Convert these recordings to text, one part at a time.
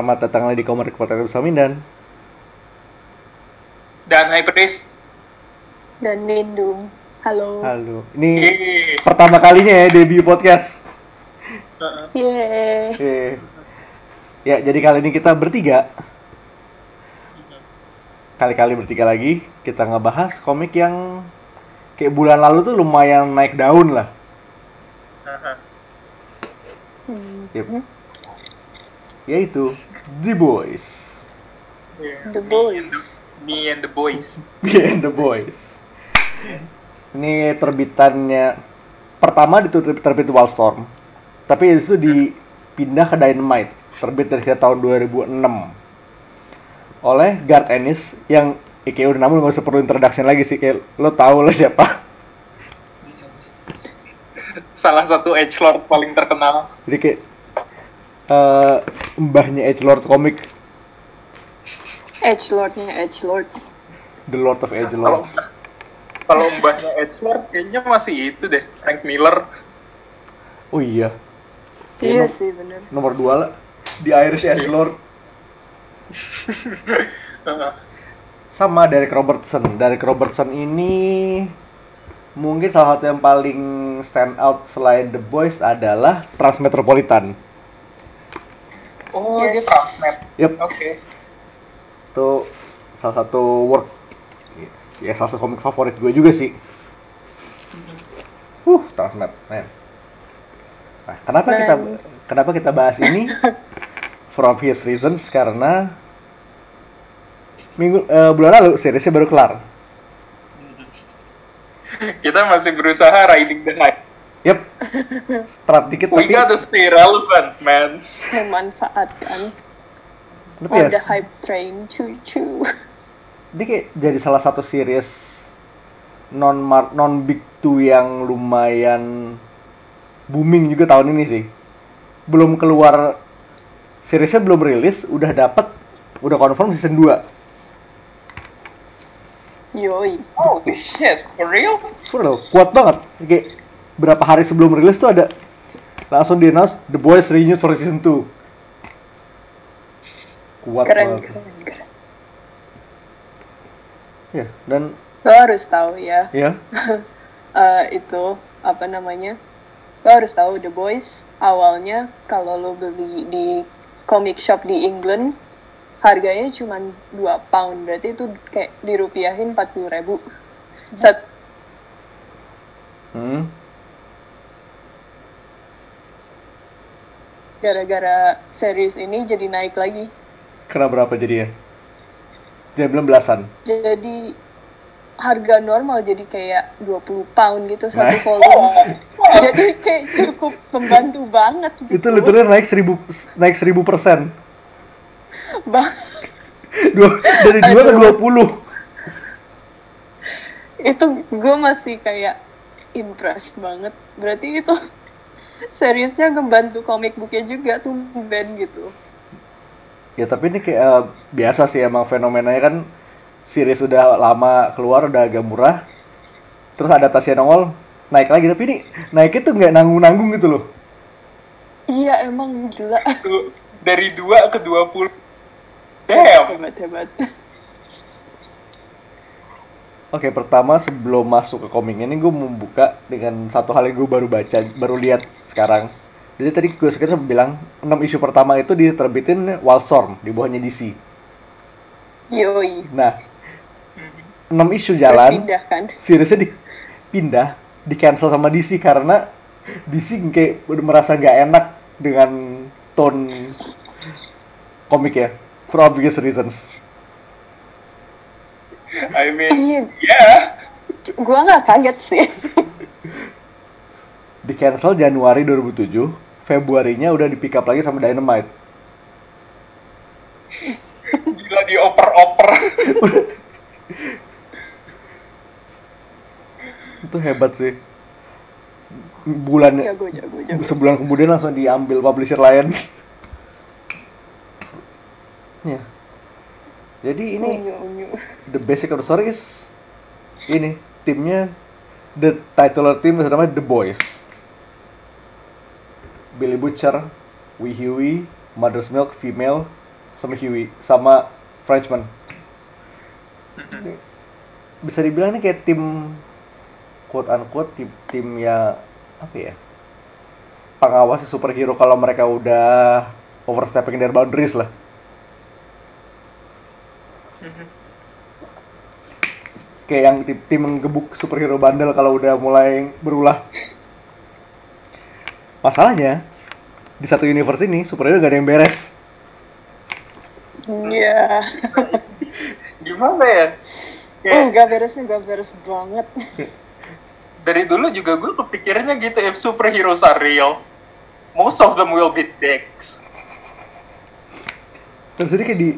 Selamat datang lagi di Komar Podcast Samindan. Dan Hyperdis. Dan Nindung. Halo. Halo. Ini Yeay. pertama kalinya ya debut podcast. Heeh. Yeay. Eh. Ya, jadi kali ini kita bertiga. Kali-kali bertiga lagi kita ngebahas komik yang kayak bulan lalu tuh lumayan naik daun lah. Heeh. Hmm. Yep. Yaitu The Boys. Yeah. The Boys. Me and the boys. Me and the Boys. Ini terbitannya pertama ditutup terbit Wildstorm. Tapi itu dipindah ke Dynamite, terbit dari tahun 2006. Oleh Garth Ennis yang ya, kayak udah namun nggak usah perlu introduction lagi sih kayak lo tau lah siapa. Salah satu edge lord paling terkenal. Jadi kayak eh, mbahnya Edgelord komik, Edge Lordnya Edge Lord. The Lord of Kalau Edgelord. kalau mbahnya edge lord kayaknya masih itu deh, Frank Miller. Oh iya, Iya no- sih bener. nomor dua lah di Irish Edgelord. Heeh. sama Derek Robertson. Derek Robertson ini mungkin salah satu yang paling stand out selain The Boys adalah Transmetropolitan. Oh, dia Yes. Transnet. Yep, Oke. itu salah satu work ya salah satu komik favorit gue juga sih. Uh, Transmet, man. Nah, kenapa kita Man. kenapa kita bahas ini? For obvious reasons karena minggu eh, bulan lalu seriesnya baru kelar. Kita masih berusaha riding the hype. Yep. Strat dikit We tapi gotta stay relevant, man. Memanfaatkan tapi on ya, the hype train. Cu cu. dia kayak jadi salah satu series non mar non big two yang lumayan booming juga tahun ini sih. Belum keluar seriesnya belum rilis, udah dapet udah confirm season 2. Yoi. Holy shit, for real? Udah kuat banget. Kayak berapa hari sebelum rilis tuh ada langsung di announce The Boys renewed for season 2. Kuat Keren, banget. keren, keren. Ya, dan Lo harus tahu ya, ya, eh, itu apa namanya? Lo harus tahu The Boys awalnya kalau lo beli di comic shop di England harganya cuma 2 pound berarti itu kayak dirupiahin 40 ribu Sat- hmm, gara-gara series ini jadi naik lagi kena berapa jadinya? Dia belum belasan. jadi harga normal jadi kayak 20 pound gitu satu Nah. volume jadi kayak cukup membantu banget gitu Itu literally naik seribu naik seribu persen. Bang, Dua, dari dua ke dua puluh. itu gue masih kayak impressed banget berarti itu seriesnya ngebantu komik booknya juga tumben gitu Ya tapi ini kayak eh, biasa sih emang fenomenanya kan series udah lama keluar udah agak murah. Terus adaptasi nongol naik lagi tapi ini naiknya tuh nggak nanggung-nanggung gitu loh. iya emang gila Tuh, dari 2 ke 20. Damn. hebat hebat Oke pertama sebelum masuk ke komiknya ini gue membuka dengan satu hal yang gue baru baca baru lihat sekarang. Jadi tadi gue sekitar bilang 6 isu pertama itu diterbitin Wildstorm di bawahnya DC. yoi Nah, 6 isu terus jalan. pindah kan dipindah, di cancel sama DC karena DC kayak udah merasa nggak enak dengan tone komik ya, for obvious reasons. I mean, iya yeah. gue nggak kaget sih Di cancel Januari 2007, Februarinya udah di pick up lagi sama Dynamite. Gila dioper-oper. Itu hebat sih. Bulan jago jago jago sebulan kemudian langsung diambil publisher lain. ya. Jadi ini unyu unyu the basic of the story is ini timnya the titular team namanya The Boys. Billy Butcher, Wee Huey, Mother's Milk female, sama Huey sama Frenchman. Bisa dibilang ini kayak tim quote unquote tim, tim ya apa ya pengawas superhero kalau mereka udah overstepping their boundaries lah. Kayak yang tim, tim gebuk superhero bandel kalau udah mulai berulah. Masalahnya di satu universe ini superhero gak ada yang beres. Iya. Gimana ya? Oh, Kayak nggak beres nggak beres banget. dari dulu juga gue kepikirnya gitu, if superheroes are real, most of them will be dicks. Terus ini kayak di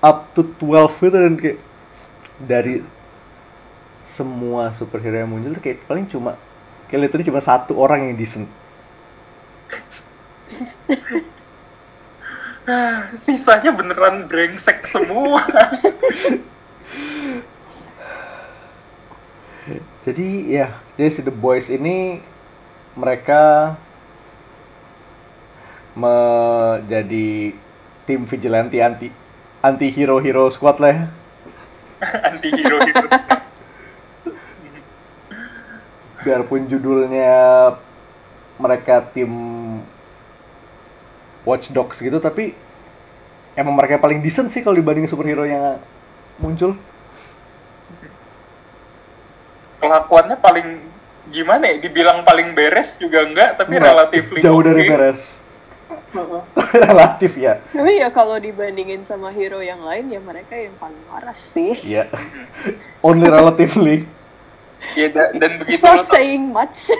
up to 12 gitu dan kayak dari semua superhero yang muncul tuh kayak paling cuma kayak literally cuma satu orang yang decent. Sisanya beneran brengsek semua. Jadi ya, jadi si The Boys ini mereka menjadi tim vigilante anti anti hero hero squad lah ya. Anti hero hero. biarpun judulnya mereka tim Watch Dogs gitu tapi emang mereka paling decent sih kalau dibanding superhero yang muncul Kelakuannya paling gimana ya? Dibilang paling beres juga enggak, tapi relatif jauh dari beres relatif ya. Tapi ya kalau dibandingin sama hero yang lain ya mereka yang paling waras sih. ya only relatively. Ya, da- dan It's begitu lo not saying much.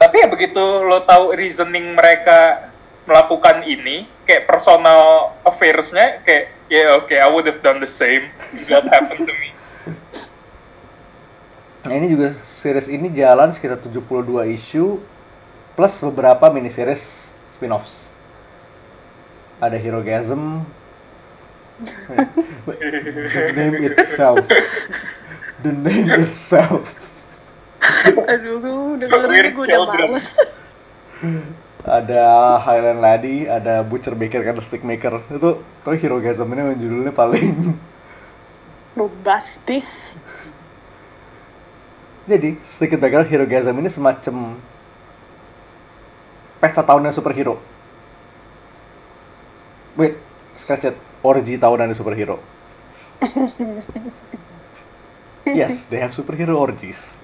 tapi ya begitu lo tahu reasoning mereka melakukan ini kayak personal affairs-nya kayak ya oke I would have done the same if that happened to me. Nah ini juga series ini jalan sekitar 72 isu plus beberapa mini series spin-offs. Ada Herogasm the name itself. The name itself. Aduh, dengerin gue udah males. ada Highland Laddie, ada Butcher Baker Candlestick Maker. Itu tapi Herogasm ini judulnya paling Bombastis. jadi sedikit background Herogasm ini semacam pesta tahunan superhero wait scratch it orgy tahunan superhero yes they have superhero orgies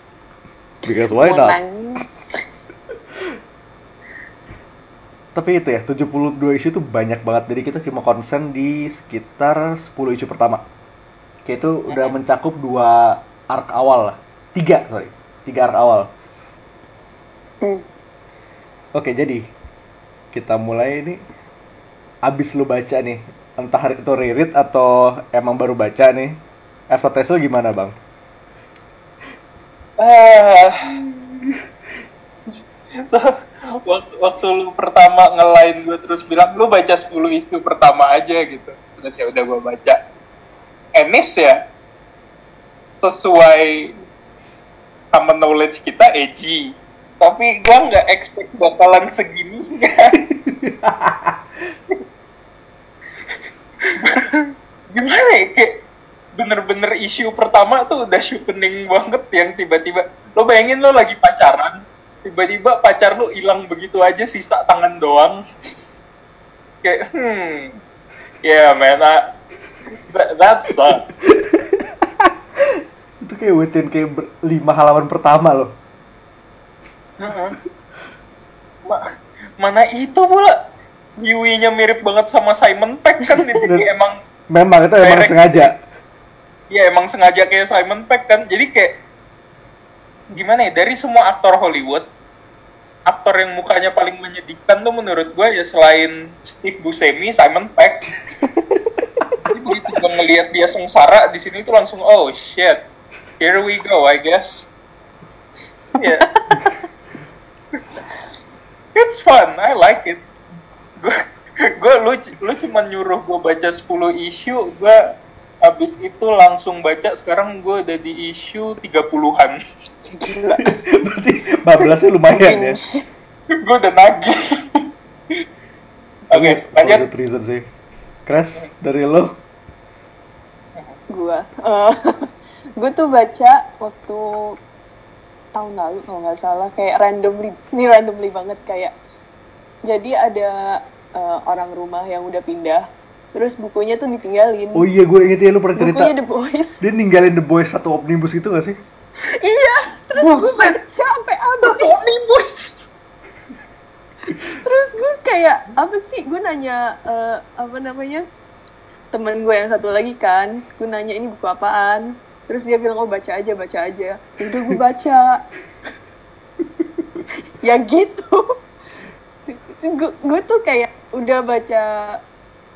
because why Mau not. Tapi itu ya, 72 isu itu banyak banget. Jadi kita cuma konsen di sekitar 10 isu pertama. Kayak itu udah mencakup dua arc awal lah. Tiga, sorry. Tiga arc awal. Hmm. Oke, jadi kita mulai ini. Abis lu baca nih, entah itu reread atau emang baru baca nih. Advertise lu gimana bang? ah waktu, waktu lu pertama ngelain gue terus bilang lu baca 10 itu pertama aja gitu terus ya udah gue baca Enis ya sesuai common knowledge kita edgy tapi gue nggak expect bakalan segini gimana ya kayak bener-bener isu pertama tuh udah shooting banget yang tiba-tiba lo bayangin lo lagi pacaran tiba-tiba pacar lo hilang begitu aja sisa tangan doang. Kayak hmm yeah man I, that, that's suck itu kayak within kayak lima halaman pertama loh. Ma- mana itu pula? Yui-nya mirip banget sama Simon Peck kan di sini. Emang Memang itu emang sengaja. ya emang sengaja kayak Simon Peck kan. Jadi kayak gimana ya dari semua aktor Hollywood aktor yang mukanya paling menyedihkan tuh menurut gue ya selain Steve Buscemi Simon Peck. Jadi begitu gue ngelihat dia sengsara di sini tuh langsung oh shit. Here we go I guess. Ya it's fun I like it gue gue lu lu cuma nyuruh gue baca 10 isu gue habis itu langsung baca sekarang gue udah di isu 30-an Gila. Berarti bablasnya lumayan ya. Gue udah nagih Oke, lanjut. Valid reason sih. Crash dari lo? Gua. Eh, gue tuh baca waktu tahun lalu kalau nggak salah? Kayak randomly ini randomly banget kayak jadi ada eh, orang rumah yang udah pindah terus bukunya tuh ditinggalin. Oh iya, gue inget ya lu pernah cerita. bukunya The Boys. Dia ninggalin The Boys satu omnibus gitu gak sih? iya terus gue baca sampai habis. Omnibus. terus gue kayak apa sih? Gue nanya eh, apa namanya? Temen gue yang satu lagi kan gue nanya ini buku apaan terus dia bilang oh baca aja baca aja. Ya udah gue baca. Ya gitu. Gue, tuh kayak udah baca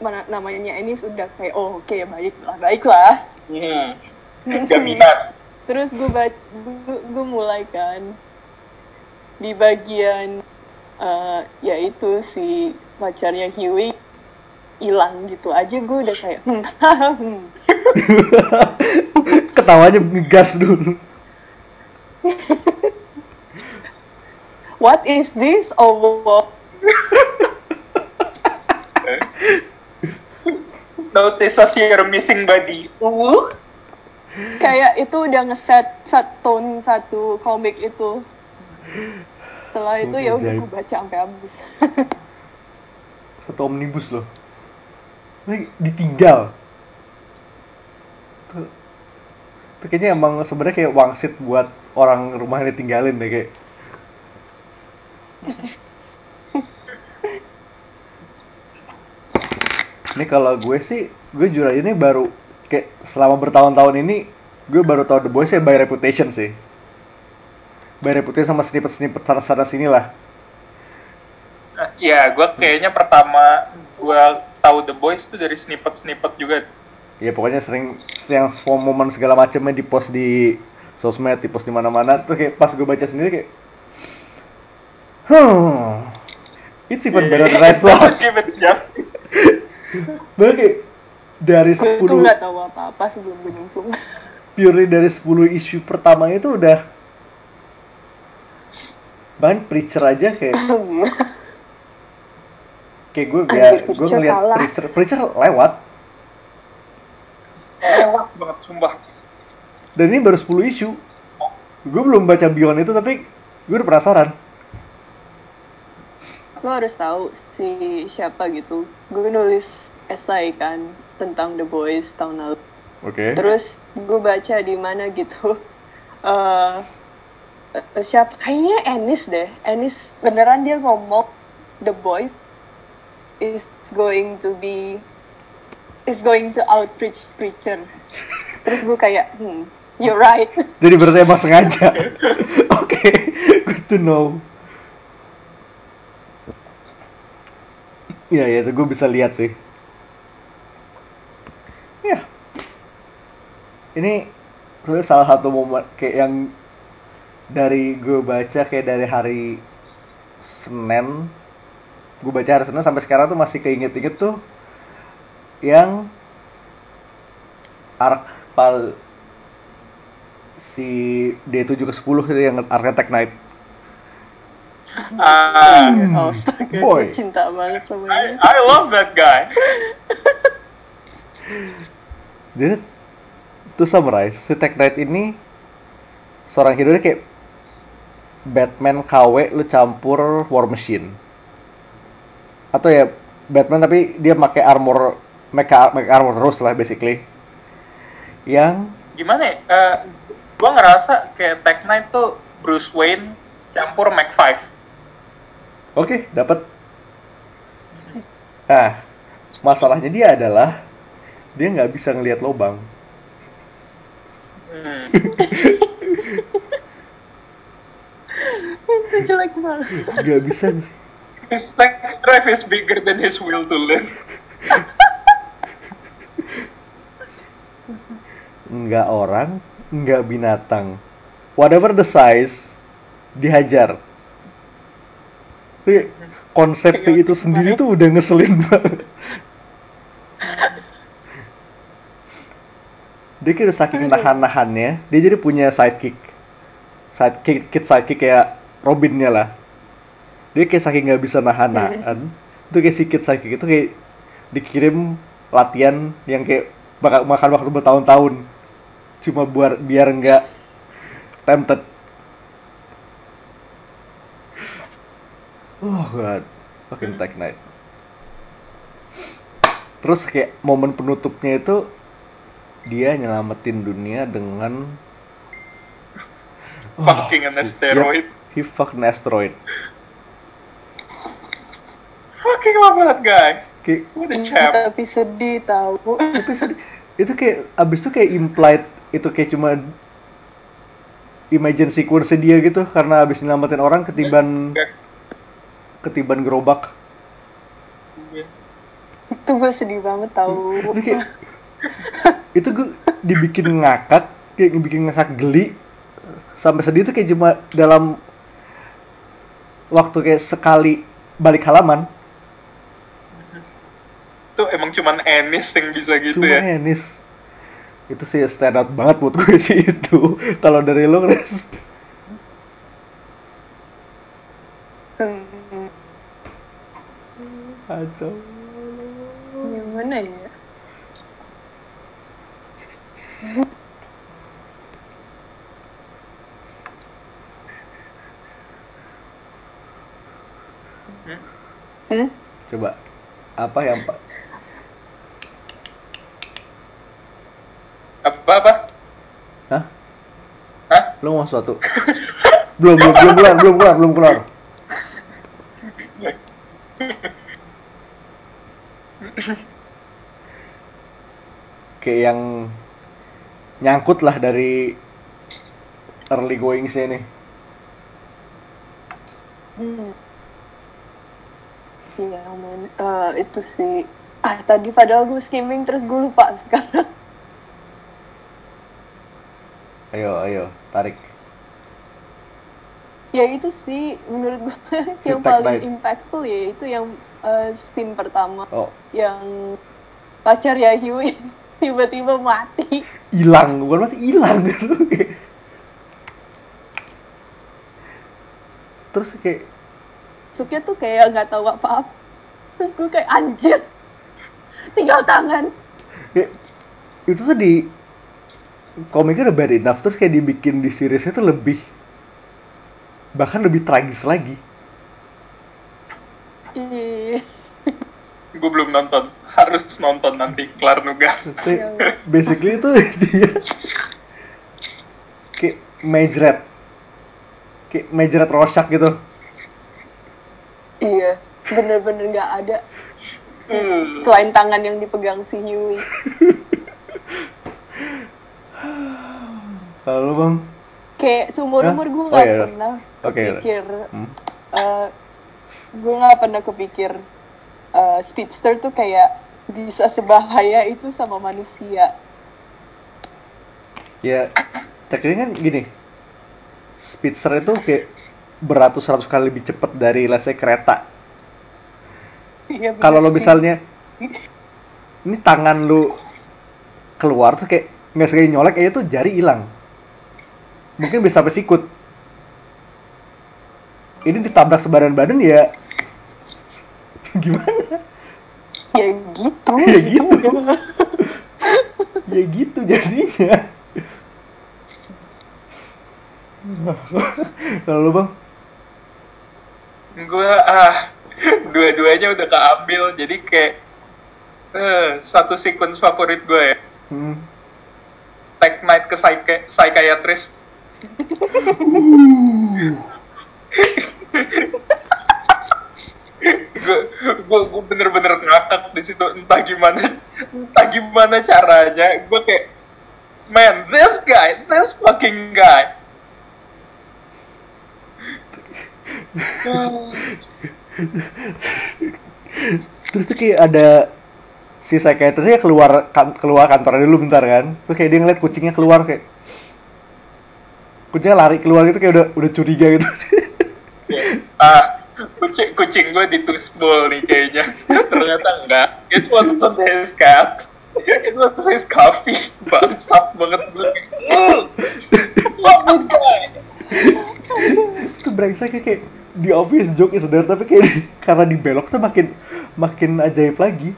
mana namanya ini sudah kayak oh oke baiklah baiklah Hmm. Gak minat. terus gue baca gue, mulai kan di bagian eh, yaitu si pacarnya Huey hilang gitu aja gue udah kayak hmm, hmm. Ketawanya ngegas dulu. what is this oh wow. Notice us you're missing body. Uh. kayak itu udah ngeset set tone satu komik itu setelah itu ya udah gue baca sampai habis Satu omnibus loh. Ini ditinggal. Tuh, tuh kayaknya emang sebenarnya kayak wangsit buat orang rumah yang ditinggalin deh kayak. Ini kalau gue sih, gue jujur aja ini baru kayak selama bertahun-tahun ini gue baru tahu The Boys ya by reputation sih. By reputation sama snippet-snippet sana-sana sini lah. Ya, gue kayaknya pertama gue tahu The Boys tuh dari snippet-snippet juga. ya pokoknya sering yang semua momen segala macamnya di post di sosmed di post di mana-mana tuh kayak pas gue baca sendiri kayak hmm it's even better than I thought Give it justice. Bahkan kayak dari gue tuh 10 nggak tahu apa-apa sebelum gue nyemplung purely dari 10 isu pertama itu udah bahkan preacher aja kayak kayak gue Anjir, gak gue ngeliat kalah. preacher preacher lewat. Lewat. Banget, sumpah. dan ini baru 10 isu. Gue belum baca Beyond itu tapi gue udah penasaran. Lo harus tahu si siapa gitu. Gue nulis esai kan tentang The Boys tahun lalu. Oke. Terus gue baca di mana gitu. Eh eh, siapa kayaknya Ennis deh. Ennis beneran dia ngomong The Boys is going to be is going to out preach preacher terus gue kayak hmm you're right Jadi berarti emang sengaja. Oke, good to know. Iya, ya, itu gue bisa lihat sih. Ya. Ini sebenarnya salah satu momen kayak yang dari gue baca kayak dari hari Senin gue baca hari Senin sampai sekarang tuh masih keinget-inget tuh yang arc pal si D7 ke 10 itu yang Architect Knight. Ah, oh astaga Boy. cinta banget sama I, dia I love that guy. Dia to summarize, si Tech Knight ini seorang hero dia kayak Batman KW lu campur War Machine. Atau ya Batman tapi dia pakai armor mecha, mecha armor terus lah basically. Yang Gimana ya? Eh, gua ngerasa kayak Tech Knight tuh Bruce Wayne campur Mac 5. Oke, dapat. Nah, masalahnya dia adalah dia nggak bisa ngelihat lubang. Hmm. itu jelek banget Nggak bisa. His text drive is bigger than his will to live. Nggak orang, nggak binatang. Whatever the size, dihajar. Tapi konsep itu sendiri tuh udah ngeselin banget. Dia kira saking nahan-nahannya, dia jadi punya sidekick. Sidekick, kid sidekick kayak Robinnya lah. Dia kayak saking nggak bisa nahan-nahan, itu kayak sikit sakit. Itu kayak dikirim latihan yang kayak bakal makan waktu bertahun-tahun. Cuma buat biar nggak tempted. Oh god. Fucking tag night terus kayak momen penutupnya itu dia nyelamatin dunia dengan Fucking an asteroid. Yep, he fucked an asteroid. Fucking love that guy. Kayak, What a champ. Tapi sedih tahu. tapi sedih. itu kayak abis itu kayak implied itu kayak cuma imagine sequence dia gitu karena abis nyelamatin orang ketiban ketiban gerobak Itu gue sedih banget tahu. Kayak itu gue dibikin ngakak kayak dibikin ngakak geli sampai sedih itu kayak cuma dalam waktu kayak sekali balik halaman Itu emang cuman Ennis yang bisa gitu cuma ya. Enis itu sih stand out banget buat gue sih itu kalau dari lo Chris Hmm, kacau gimana ya? Hmm? coba apa yang Apa apa? Hah? Hah? lo mau sesuatu belum belum belum keluar belum keluar belum keluar kayak yang nyangkut lah dari early goings nih Hmm. Iya, men. Eh, itu sih. Ah, tadi padahal gue skimming terus gue lupa sekarang. Ayo ayo tarik Ya itu sih menurut gue Si yang paling Knight. impactful ya itu yang eh, scene pertama oh yang pacar ya Huey tiba-tiba mati. hilang bukan mati hilang terus kayak Masuknya tuh kayak nggak tahu apa-apa. Terus gue kayak anjir. Tinggal tangan. kayak itu tuh di komiknya udah bad enough terus kayak dibikin di seriesnya tuh lebih bahkan lebih tragis lagi. Gue belum nonton. Harus nonton nanti kelar nugas. Kayak, basically itu dia kayak Majret kayak Majret Rorschach gitu Iya, bener-bener nggak ada Hmm. selain tangan yang dipegang si Huey. lalu bang Kayak seumur umur gue Oh, nggak iya. pernah iya. kepikir, Hmm. eh, gue nggak pernah kepikir eh, speedster tuh kayak bisa sebahaya itu sama manusia. ya tekniknya kan gini speedster itu kayak beratus-ratus kali lebih cepat dari say kereta Iya, bener kalau lo misalnya ini tangan lu keluar tuh kayak nggak sekali nyolek aja tuh jari hilang mungkin bisa sampai sikut ini ditabrak sebadan badan ya gimana ya gitu. ya gitu ya gitu jadinya kalau lu bang Gue ah dua-duanya udah keambil. Jadi kayak eh, satu sequence favorit gue ya. hmm. Tag night ke gue gue gue bener-bener ngakak di situ entah gimana entah gimana caranya. Gue kayak man this guy this fucking guy. Terus tuh kayak ada si psychiatristnya keluar kan, keluar kantornya dulu bentar kan. Terus kayak dia ngeliat kucingnya keluar kayak kucingnya lari keluar gitu kayak udah udah curiga gitu. Ah kucing kucing gue ditusbol nih kayaknya. Ternyata enggak. It wasn't his cat it was his coffee. Bangsat banget gue "Ugh, love this guy itu brengsek kayak di office joke is there tapi kayak di- karena dibelok tuh makin makin ajaib lagi.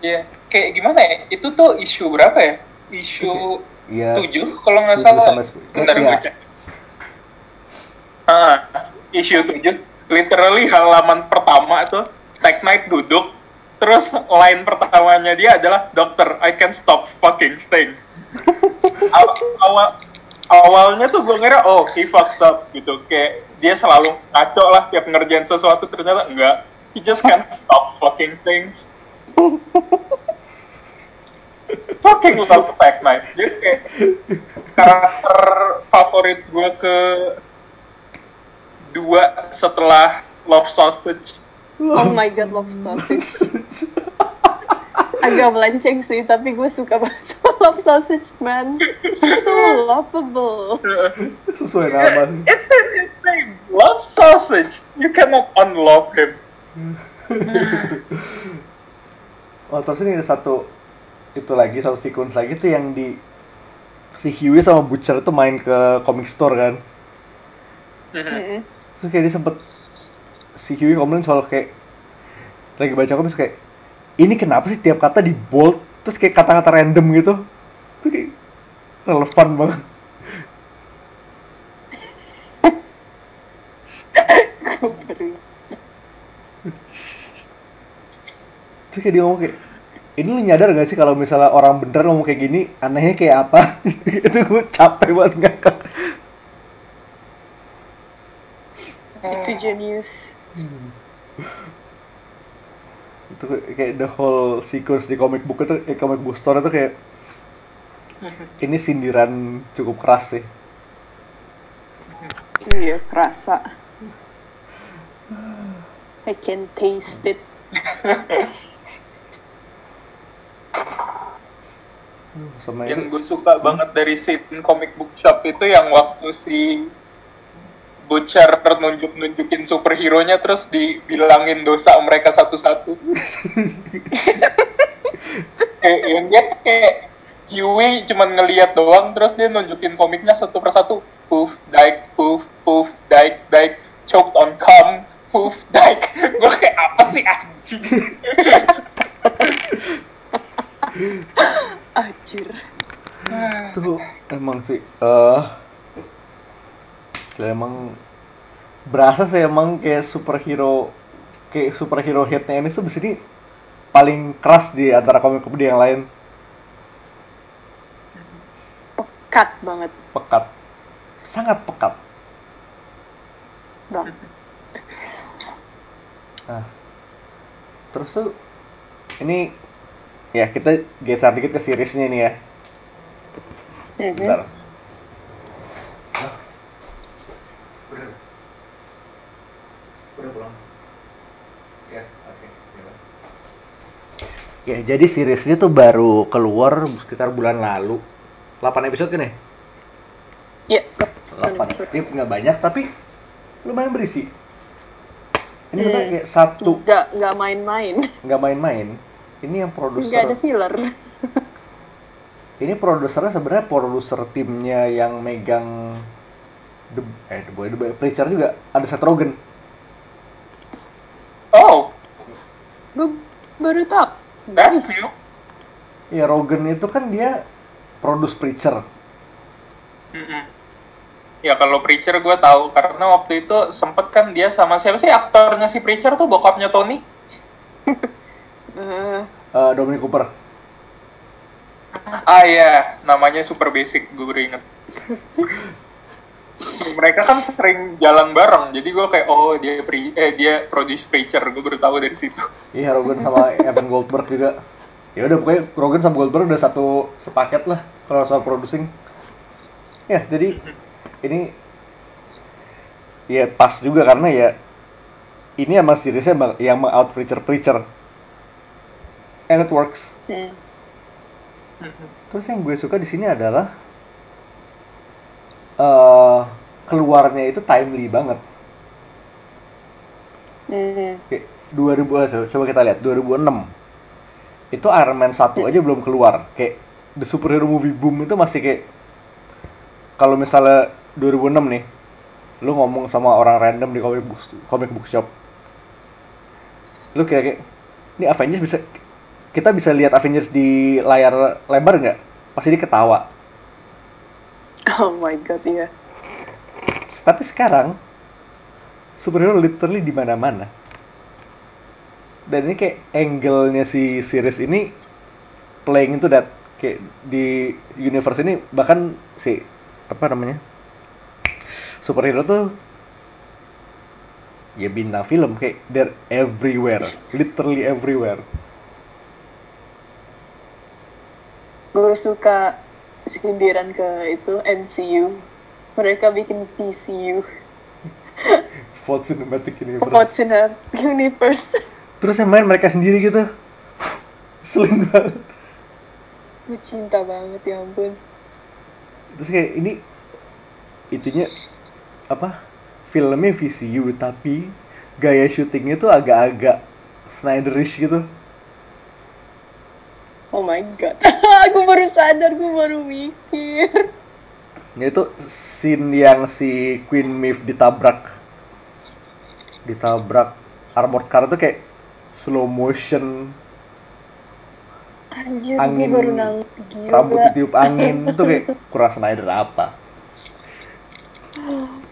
Ya kayak gimana ya? Itu tuh isu berapa ya? Isu Iya. tujuh kalau nggak salah. sepuluh. bentar Iya. gue cek. Ah isu tujuh. Literally halaman pertama tuh Tech Knight duduk. Terus line pertamanya dia adalah dokter I can stop fucking thing. Aw- awal awalnya tuh gue ngira oh he fucks up gitu. Kayak dia selalu ngaco lah tiap ngerjain sesuatu ternyata enggak. He just can't stop fucking things fucking love Tech Knight dia kayak karakter favorit gue ke dua setelah Love Sausage Oh my god, love sausage. Agak melenceng sih, tapi gue suka banget sama love sausage, man. He's so lovable. Sesuai nama. It's in his name, Love Sausage. You cannot unlove him. Oh terus ini ada satu itu lagi satu sequence lagi tuh yang di si Huey sama Butcher tuh main ke comic store kan. Mm-mm. Terus kayak dia sempet si Huey komplain soal kayak lagi baca komik kayak ini kenapa sih tiap kata di bold terus kayak kata-kata random gitu. Itu kayak relevan banget. Gue baru Terus kayak dia ngomong kayak ini lu nyadar gak sih kalau misalnya orang bener ngomong kayak gini anehnya kayak apa? itu gue capek banget ngakak. itu genius. itu kayak the whole sequence di comic book itu eh, comic book store itu kayak ini sindiran cukup keras sih Iya, kerasa. I can taste it. sama Yang gue suka banget dari scene comic book shop itu yang waktu si Butcher nunjuk-nunjukin superhero-nya terus dibilangin dosa mereka satu-satu. kayak yang dia kayak Huey cuman ngeliat doang terus dia nunjukin komiknya satu persatu. Poof dike poof poof dike dike choked on cum poof dike. Gue kayak apa sih anjing Anjir. itu emang sih eh ya emang berasa sih emang kayak superhero kayak superhero hitnya ini tuh di sini paling keras di antara komik-komik yang lain Pekat banget. pekat sangat pekat Bang. Nah, terus tuh ini ya kita geser dikit ke seriesnya nih ya. Mhm. Bentar. Udah pulang. Ya, oke. Ya, jadi seriesnya tuh baru keluar sekitar bulan lalu. 8 episode kan ya? Iya, 8 episode. episode. nggak banyak tapi lumayan berisi. Ini Hmm. kayak satu Nggak, nggak main-main. nggak main-main. Ini yang produser. Nggak ada filler. Ini produsernya sebenarnya produser timnya yang megang The, eh The Boy, The Boy, Preacher juga ada Seth Rogen. oh Gue baru tau. that's new Ya Rogen itu kan dia produce Preacher. Mm-mm. Ya kalau Preacher gue tahu karena waktu itu sempet kan dia sama siapa sih aktornya si Preacher tuh bokapnya Tony. Eh, Eh, Dominic Cooper. Ah iya, namanya super basic gue baru inget. Mereka kan sering jalan bareng, jadi gue kayak oh dia pre eh dia produce Preacher, gue baru tahu dari situ. Iya Rogen sama Evan Goldberg juga. Ya udah pokoknya Rogen sama Goldberg udah satu sepaket lah kalau soal producing. Ya jadi ini ya pas juga karena ya ini emang seriesnya yang out Preacher Preacher. And it works. hmm. Terus yang gue suka di sini adalah eh keluarnya itu timely banget. Hmm. Kayak 2000 eh, coba, kita lihat 2006. Itu Iron Man 1 aja belum keluar. Kayak the superhero movie boom itu masih kayak kalau misalnya 2006 nih lu ngomong sama orang random di comic book comic book shop lu kira kayak ini Avengers bisa kita bisa lihat Avengers di layar lebar nggak? Pasti dia ketawa. Oh my god, iya. tapi sekarang superhero literally di mana-mana. Dan ini kayak angle-nya si series ini playing itu that. Kayak di universe ini bahkan si apa namanya superhero tuh ya bintang film. Kayak they're everywhere. Literally everywhere Gue suka sindiran ke itu MCU. Mereka bikin PCU, Full Cinematic Universe Fortune Universe. terus yang main mereka sendiri gitu Selin banget Gue cinta banget ya ampun. terus kayak ini itunya apa filmnya VCU tapi gaya syutingnya tuh agak-agak Snyderish gitu Oh my god. Aku baru sadar, gue baru mikir. Ya itu scene yang si Queen Maeve ditabrak ditabrak armored car tuh kayak slow motion Anjir, Angin, gue baru nang gila. rambut ditiup angin itu kayak kurang Snyder apa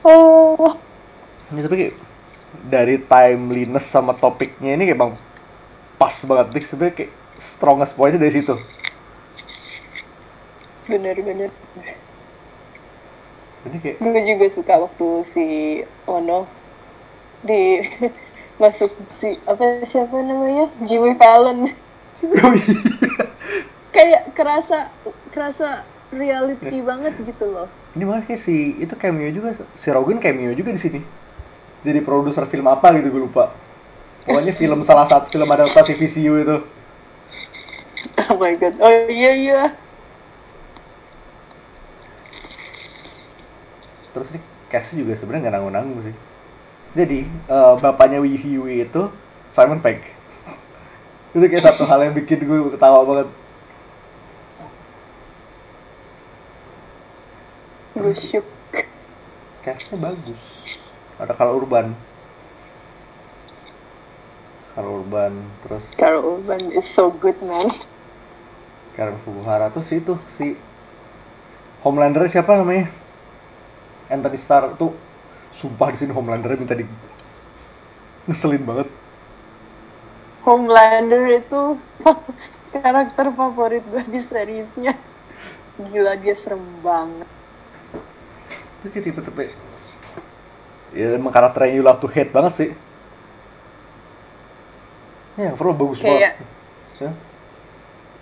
Oh, ya, tapi kayak dari timeliness sama topiknya ini kayak bang pas banget nih sebenarnya kayak strongest pointnya dari situ. Bener-bener. ini kayak Gue juga suka waktu si Ono di masuk si apa siapa namanya? Jimmy Fallon. Oh iya. kayak kerasa kerasa reality banget gitu loh. Ini malah kayak si itu cameo juga si Rogan cameo juga di sini. Jadi produser film apa gitu gue lupa. Pokoknya film salah satu film adaptasi VCU itu oh my god. Oh iya iya. Terus nih castnya juga sebenarnya nggak nanggung-nanggung sih. Jadi eh, bapaknya Wee Huey itu Simon Pegg. Itu kayak satu hal yang bikin gue ketawa banget. Gue shook castnya bagus. Ada Carl Urban Carl Urban terus? Carl Urban is so good man. Karen Fukuhara si itu si Homelander siapa namanya? Anthony Starr tuh. Sumpah di sini Homelander minta di ngeselin banget. Homelander itu karakter favorit gue di seriesnya. Gila dia serem banget. Itu tipe-tipe ya emang karakter yang you love to hate banget sih ya perlu bagus Kayak- banget. Ya.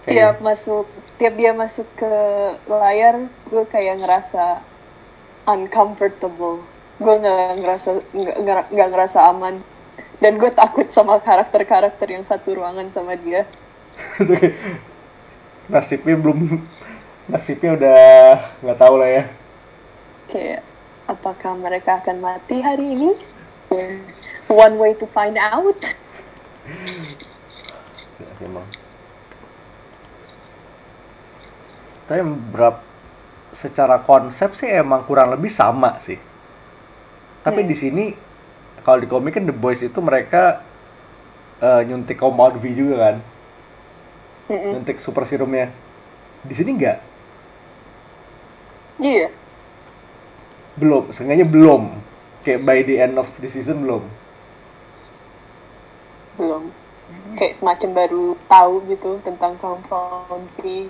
Kayak- tiap masuk tiap dia masuk ke layar gue kayak ngerasa uncomfortable. Gue nggak ngerasa nggak ngerasa aman. Dan gue takut sama karakter-karakter yang satu ruangan sama dia. Nasibnya belum nasibnya udah nggak tahu lah ya. Kayak apakah mereka akan mati hari ini? One way to find out Ya, emang. Tapi berapa secara konsep sih emang kurang lebih sama sih. Tapi Hmm. di sini kalau di komik kan The Boys itu mereka eh, nyuntik compound V juga kan, Mm-mm. nyuntik super serumnya. Di sini enggak, iya belum, sengaja belum. Kayak by the end of the season belum. Belum. Kayak semacam baru tahu gitu tentang V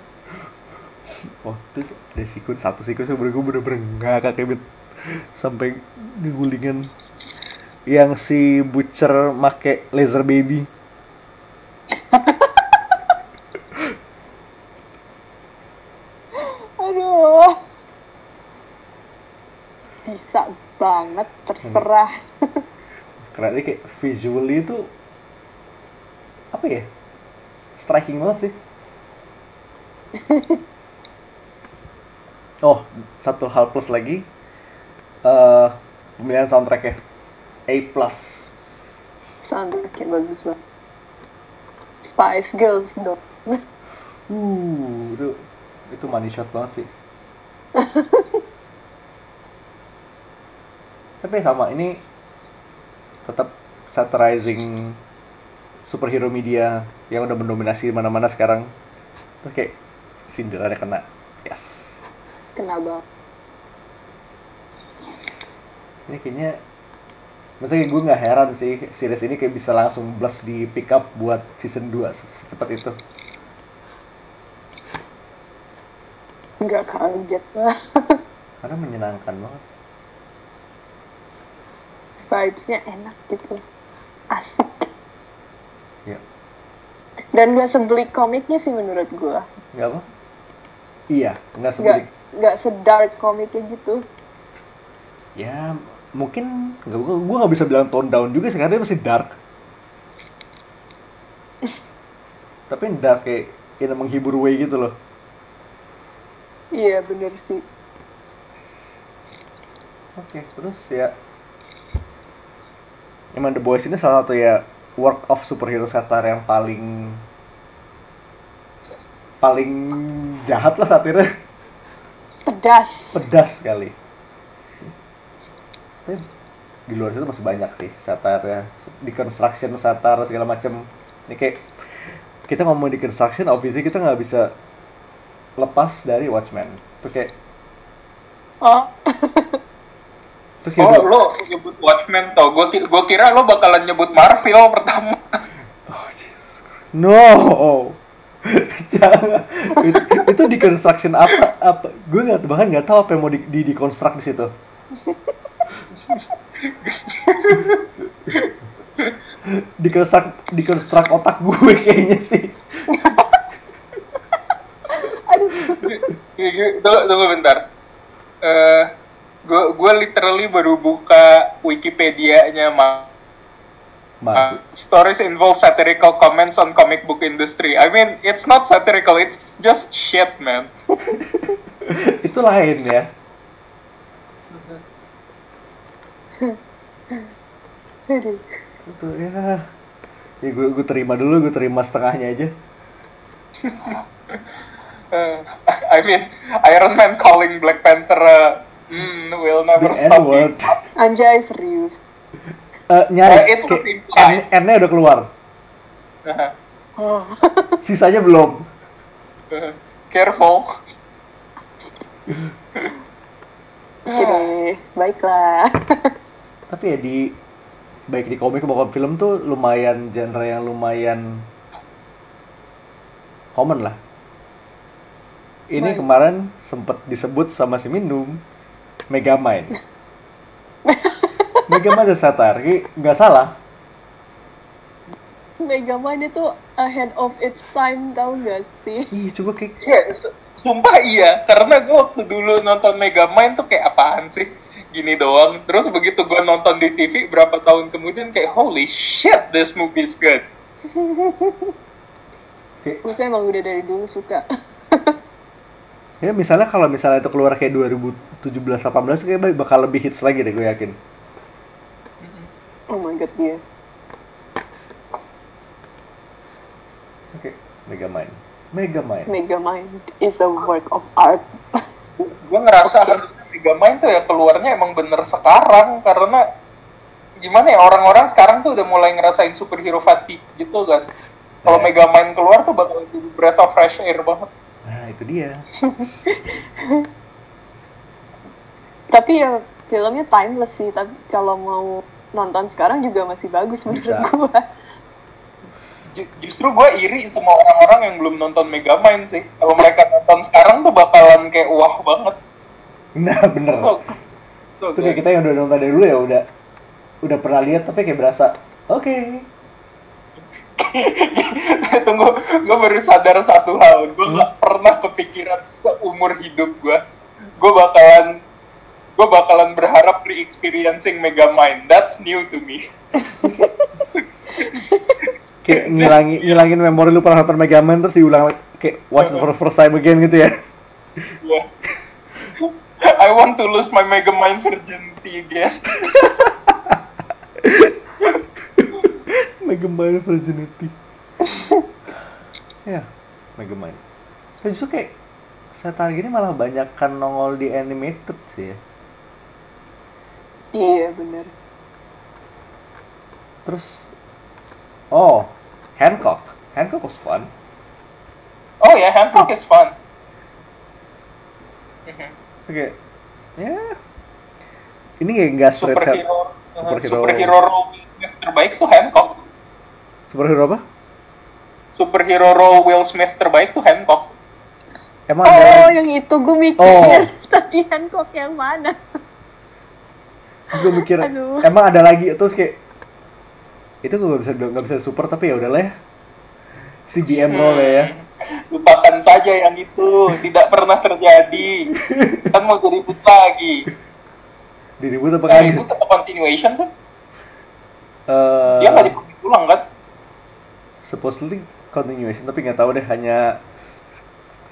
Wah, terus ada sikun satu sikun sebenernya gue bener-bener ngakak kayak bet- sampai ngegulingan yang si Butcher make laser baby. aduh. Bisa banget terserah. Karena dia kayak visually itu apa ya? Striking banget sih. oh, satu hal plus lagi. eh pemilihan soundtracknya A plus. soundtracknya bagus banget Spice Girls dong Uh, itu itu money shot banget sih. Tapi sama ini tetap satirizing superhero media yang udah mendominasi mana-mana sekarang. Terus kayak sindirannya kena. Yes. Kena banget. Ini kayaknya Maksudnya gue nggak heran sih series ini kayak bisa langsung blast di pick up buat season 2 se- secepat itu. Nggak kaget lah. Karena menyenangkan banget. Vibes-nya enak gitu. Asik. Ya, Dan gak sebelik komiknya sih menurut gue. nggak apa? Iya, Gak, sebelik. gak sedark komiknya gitu. Ya, mungkin gue nggak bisa bilang tone down juga sih karena dia masih dark. Tapi dark kayak kayak menghibur way gitu loh. Iya bener sih. Oke, terus ya Emang The Boys ini salah satu ya work of superhero satire yang paling paling jahat lah satirnya Pedas. pedas sekali. Tapi di luar itu masih banyak sih satire deconstruction satire segala macam. Ini kayak kita ngomong deconstruction, obviously kita nggak bisa lepas dari Watchmen. Itu kayak Oh. Terus Oh, lo nyebut Watchmen tau. Gue gua kira lo bakalan nyebut Marvel pertama. Oh, Jesus Christ. No. Jangan. itu, itu deconstruction apa? Apa? Gue nggak bahkan nggak tahu apa yang mau di, di deconstruct di situ. deconstruct deconstruct otak gue kayaknya sih. tunggu, tunggu bentar. Eh, gue gue literally baru buka Wikipedia-nya Ma. Ma, Stories involve satirical comments on comic book industry. I mean, it's not satirical, it's just shit, man. itu lain ya. Itu ya. Ya gue gue terima dulu, gue terima setengahnya aja. Uh, I mean, Iron Man calling Black Panther uh, mm, will never The stop N-word. Anjay serius. Eh, nyaris. Eh, itu. N- N-nya udah keluar. Oh. Sisanya belum. Careful. Oke baiklah. tapi ya di baik di komik maupun film tuh lumayan genre yang lumayan common lah. Ini Baik. kemarin sempet disebut sama si Minum Megamind. Megamind Ki, nggak salah. Megamind itu ahead of its time tau gak sih? Ih, coba kayak Iya, su- sumpah iya. Karena gue waktu dulu nonton Megamind tuh kayak apaan sih? Gini doang. Terus begitu gue nonton di TV, berapa tahun kemudian kayak, holy shit, this movie is good. kayak Gue emang udah dari dulu suka. Ya misalnya kalau misalnya itu keluar kayak 2017-18 kayak bakal lebih hits lagi deh gue yakin. Oh my god, dia. Oke, Megamind. Megamind. Megamind is a work of art. Gue ngerasa harusnya Megamind tuh ya keluarnya emang bener sekarang. Karena gimana ya, orang-orang sekarang tuh udah mulai ngerasain superhero fatigue gitu kan. Kalau Eh. Megamind keluar tuh bakal jadi breath of fresh air banget. Nah, itu dia. Tapi ya filmnya timeless sih. Tapi kalau mau nonton sekarang juga masih bagus menurut Bisa. gue. Ju- justru gue iri sama orang-orang yang belum nonton Megamind sih. Kalau mereka nonton sekarang tuh bakalan kayak wah banget. Nah, bener. So, so itu kayak kita yang udah nonton dari dulu ya udah udah pernah lihat tapi kayak berasa oke Tunggu, gue baru sadar satu hal. Gue nggak pernah kepikiran seumur hidup gue. Gue bakalan gue bakalan berharap re-experiencing Megamind. That's new to me. kayak ngilangin ngilangin memori lu pernah nonton Mega Man terus diulang kayak watch it for the first time again gitu ya Yeah. I want to lose my Megamind virginity again. Mega Man Virginity ya Mega Man Dan justru kayak setan gini malah banyak kan nongol di animated sih ya Iya bener. terus oh Hancock. Hancock was fun. Oh ya, Hancock is fun. Mhm. Oke. Ya. Ini kayak nggak straight set. Superhero, Superhero. superhero Smith terbaik tuh Hancock. Superhero apa? Superhero role Will Smith terbaik tuh Hancock. Emang ada Oh, yang itu gue mikir Oh. tadi Hancock yang mana? gue mikir Aduh. emang ada lagi terus kayak itu gue nggak bisa bilang- nggak bisa super tapi ya udahlah ya CBM role ya Lupakan saja yang itu, tidak pernah terjadi. kan mau diribut lagi. diribut apa Yang kagak ribut tetap continuation sih. Eh, Dia nggak dipublik ulang kan? Supposedly continuation tapi nggak tahu deh hanya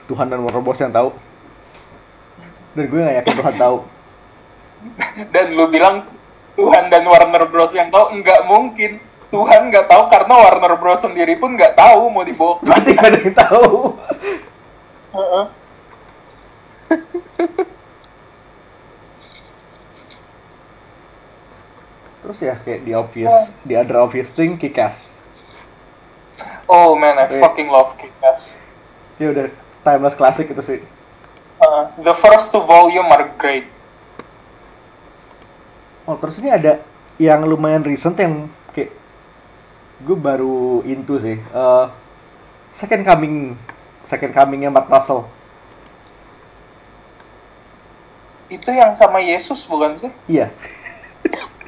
Tuhan dan Warner Bros yang tahu. Dan gue nggak yakin Tuhan tahu. Dan lu bilang Tuhan dan Warner Bros yang tahu nggak mungkin. Tuhan nggak tahu karena Warner Bros sendiri pun nggak tahu mau dibawa berarti nggak ada yang tahu. Heeh. terus ya kayak the obvious the other obvious thing Kikas Oh man, I Wait. fucking love Kick-Ass. dia udah timeless classic itu sih Uh, the first two volume are great. Oh terus ini ada yang lumayan recent yang kayak gue baru into sih. Eh, second coming, second comingnya Mark Russell. Itu yang sama Yesus bukan sih? Iya.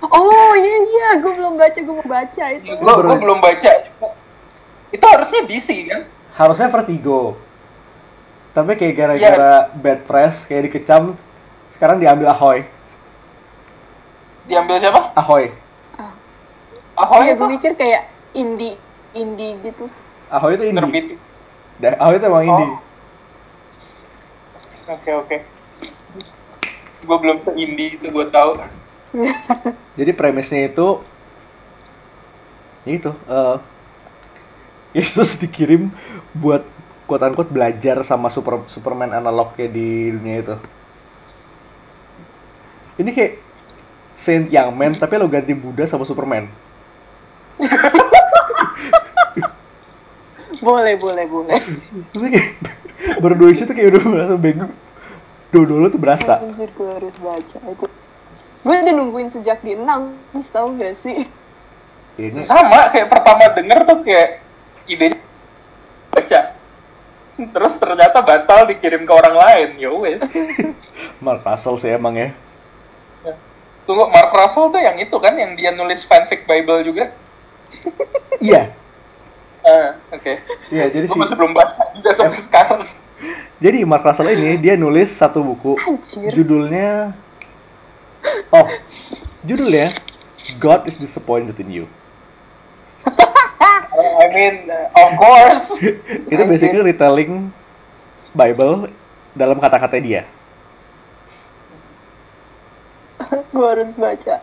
Oh iya iya, gue belum baca, gue mau baca itu. Gue belum baca. Itu harusnya DC kan? Harusnya Vertigo. Tapi kayak gara-gara bad press, kayak dikecam, sekarang diambil Ahoy. Diambil siapa? Ahoy. Ahoy Iya, itu gue mikir kayak indie indie gitu. Ahoy itu indie. terbit. Dah, Ahoy itu emang indie. Oh. Oke oke. Gue belum se indie itu gue tahu. Jadi premisnya itu ya itu eh, Yesus dikirim buat quote unquote belajar sama super Superman analognya di dunia itu. Ini kayak Saint Young Man tapi lo ganti Buddha sama Superman. Boleh, boleh, boleh. Tapi kayak baru dua isu tuh kayak udah merasa bego. Dodol tuh berasa. Anjir, gue harus baca itu. Gue udah nungguin sejak di 6, tau gak sih? Ini Sama kayak pertama denger tuh kayak idenya baca. Terus ternyata batal dikirim ke orang lain. Ya wes. Mark Russell sih emang ya. Tunggu Mark Russell tuh yang itu kan yang dia nulis fanfic Bible juga. Iya. Ah, oke. Iya, jadi Gue si masih belum baca juga sampai sekarang. Jadi Mark Russell ini dia nulis satu buku Anjir. judulnya Oh, judulnya God is disappointed in you. I mean, uh, of course. Itu basically retelling Bible dalam kata-kata dia. gue harus baca.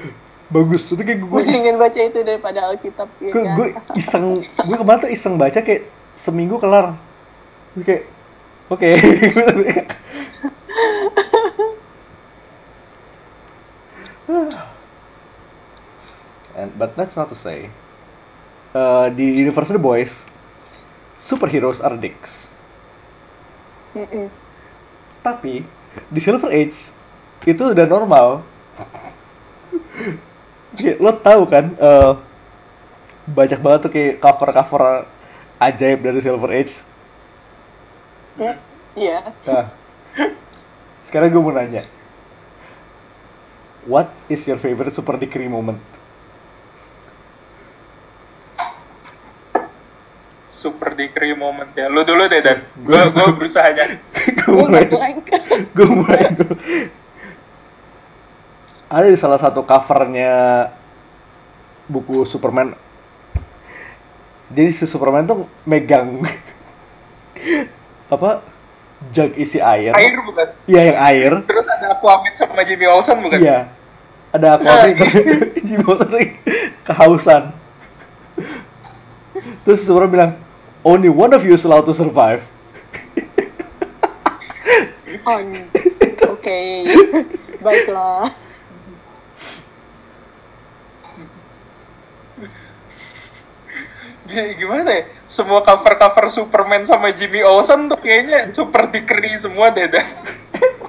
Bagus. Itu kayak gue gue ingin baca itu daripada Alkitab. Ya, gue, kan? gue iseng gue kemarin tuh iseng baca kayak seminggu kelar. Gue Kayak oke. And but that's not to say uh, di universe The Boys superheroes are dicks. Mm-mm. Tapi di Silver Age itu udah normal. Kayak, lo tahu kan eh, banyak banget tuh kayak cover-cover ajaib dari Silver Age. Mm, Iya. Nah, sekarang gue mau nanya, what is your favorite super decree moment? Super decree moment ya. Lu dulu deh dan. Gue gue berusaha nyari. gue mulai, gue mulai. gua- Ada di salah satu covernya buku Superman. Jadi si Superman tuh megang apa jug isi air. Air bukan. Iya yang air. Terus ada Aquaman sama Jimmy Olsen bukan? Iya. Ada Aquaman Jimmy Olsen kehausan. Terus Superman bilang, only one of you is allowed to survive. Oh, Oke. Baiklah. G- gimana ya? Semua cover-cover Superman sama Jimmy Olsen tuh kayaknya super dikeri semua deh dah.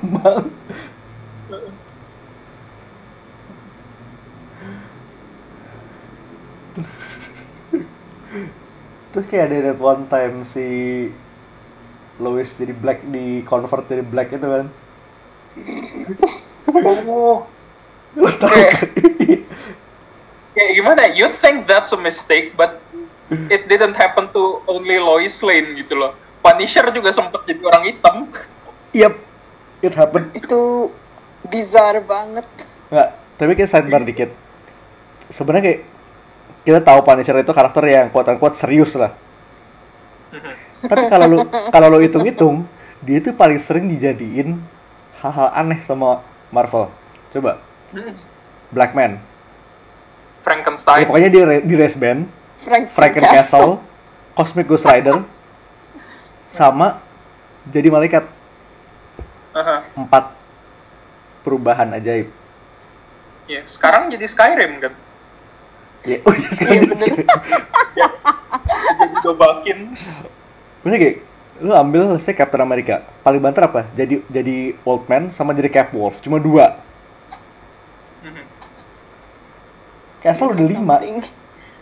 Bang. Terus kayak ada that one time si Lois jadi black di convert jadi black itu kan. Oh, kan? kayak gimana? You think that's a mistake, but it didn't happen to only Lois Lane gitu loh. Punisher juga sempet jadi orang hitam. Yep, it happened. Itu bizar banget. Nggak, tapi kayak sidebar dikit. Sebenarnya kayak kita tahu Punisher itu karakter yang quote unquote serius lah. Tapi kalau lu kalau lu hitung-hitung, dia itu paling sering dijadiin hal-hal aneh sama Marvel. Coba Black Man. Ya, Frankenstein. pokoknya di re- di race band, Frank Franken Castle, Cosmic Ghost Rider, sama jadi malaikat empat perubahan ajaib. Ya, sekarang jadi Skyrim kan. Ya, oh iya Iya sekarang bener. Jadi Dovahkiin. Maksudnya kayak lu ambil saya Captain America paling banter apa jadi jadi Old Man sama jadi Cap Wolf cuma dua Mhm. Castle udah lima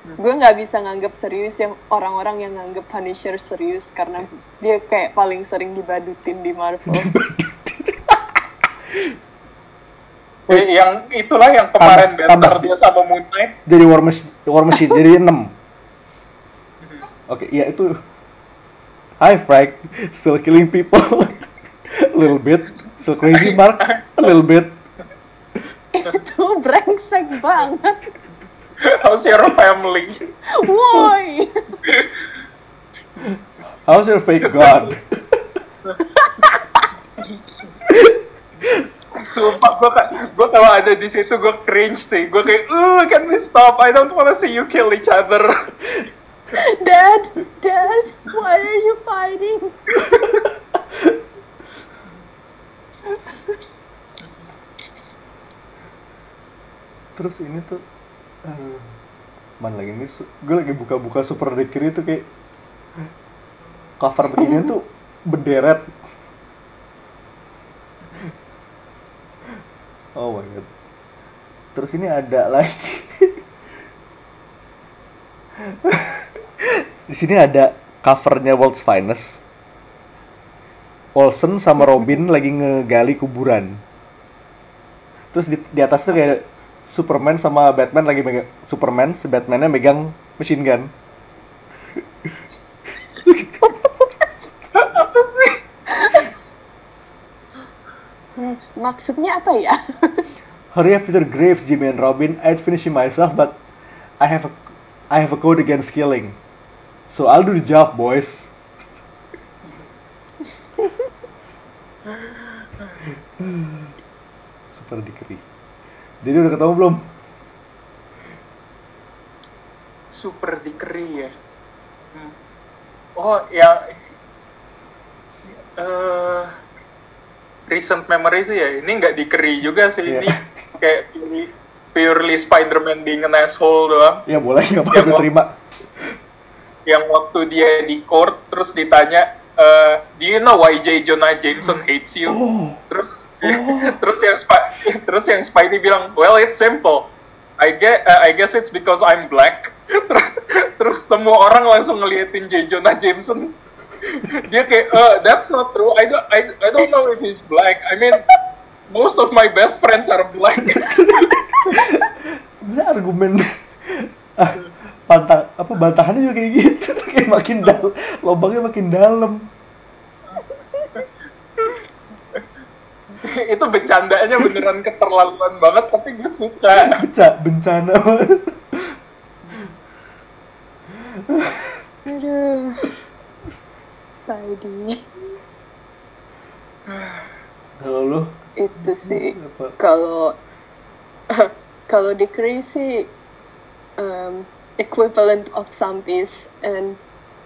Gue nggak bisa nganggap serius yang orang-orang yang nganggap Punisher serius karena dia kayak paling sering dibadutin di Marvel. Eh, yang itulah yang kemarin Tambah- banter tambah. dia sama Moon Knight. jadi War Machine, War Machine jadi enam oke ya itu Hi Frank still killing people a little bit still crazy Mark a little bit itu brengsek banget. How's your family? Woi. how's your fake god Sumpah gue gue kalau ada di situ gue cringe sih. Gue kayak, uh, can we stop? I don't wanna see you kill each other. Dad, Dad, why are you fighting? terus ini tuh aduh, mana lagi ini gue lagi buka-buka super Decree itu kayak cover begini tuh berderet oh my god terus ini ada lagi di sini ada covernya World's Finest Olsen sama Robin lagi ngegali kuburan terus di, di atas tuh kayak Superman sama Batman lagi megang Superman, si Batmannya megang machine gun. Apa sih? Maksudnya apa ya? Hurry up to their graves, Jimmy and Robin. I'd finish it myself, but I have a I have a code against killing. So I'll do the job, boys. Super dikeri. Jadi udah ketemu belum? Super dikeri ya. Hmm. Oh, yang eh recent memory sih ya. Ini nggak dikeri juga sih. Iya. Ini kayak purely, Spider-Man being an asshole doang. Ya boleh, nggak apa-apa gue terima. Yang waktu dia di court terus ditanya, eh, do you know why J. Jonah Jameson hates you? Oh, terus terus yang terus yang Spidey bilang well it's simple I guess I guess it's because I'm black terus semua orang langsung ngeliatin J Jonah Jameson dia kayak "Uh, that's not true. I don't I, I don't know if he's black. I mean most of my best friends are black. Sebenarnya argumen ah, bantah apa bantahannya juga kayak gitu. Kayak makin dalam lubangnya makin dalam. Itu bercandanya beneran keterlaluan banget tapi gue suka. Beca, bencana. Banget. Aduh. Tadi. Kalau lu? Itu sih. Kalau kalau di sih um, equivalent of sampis and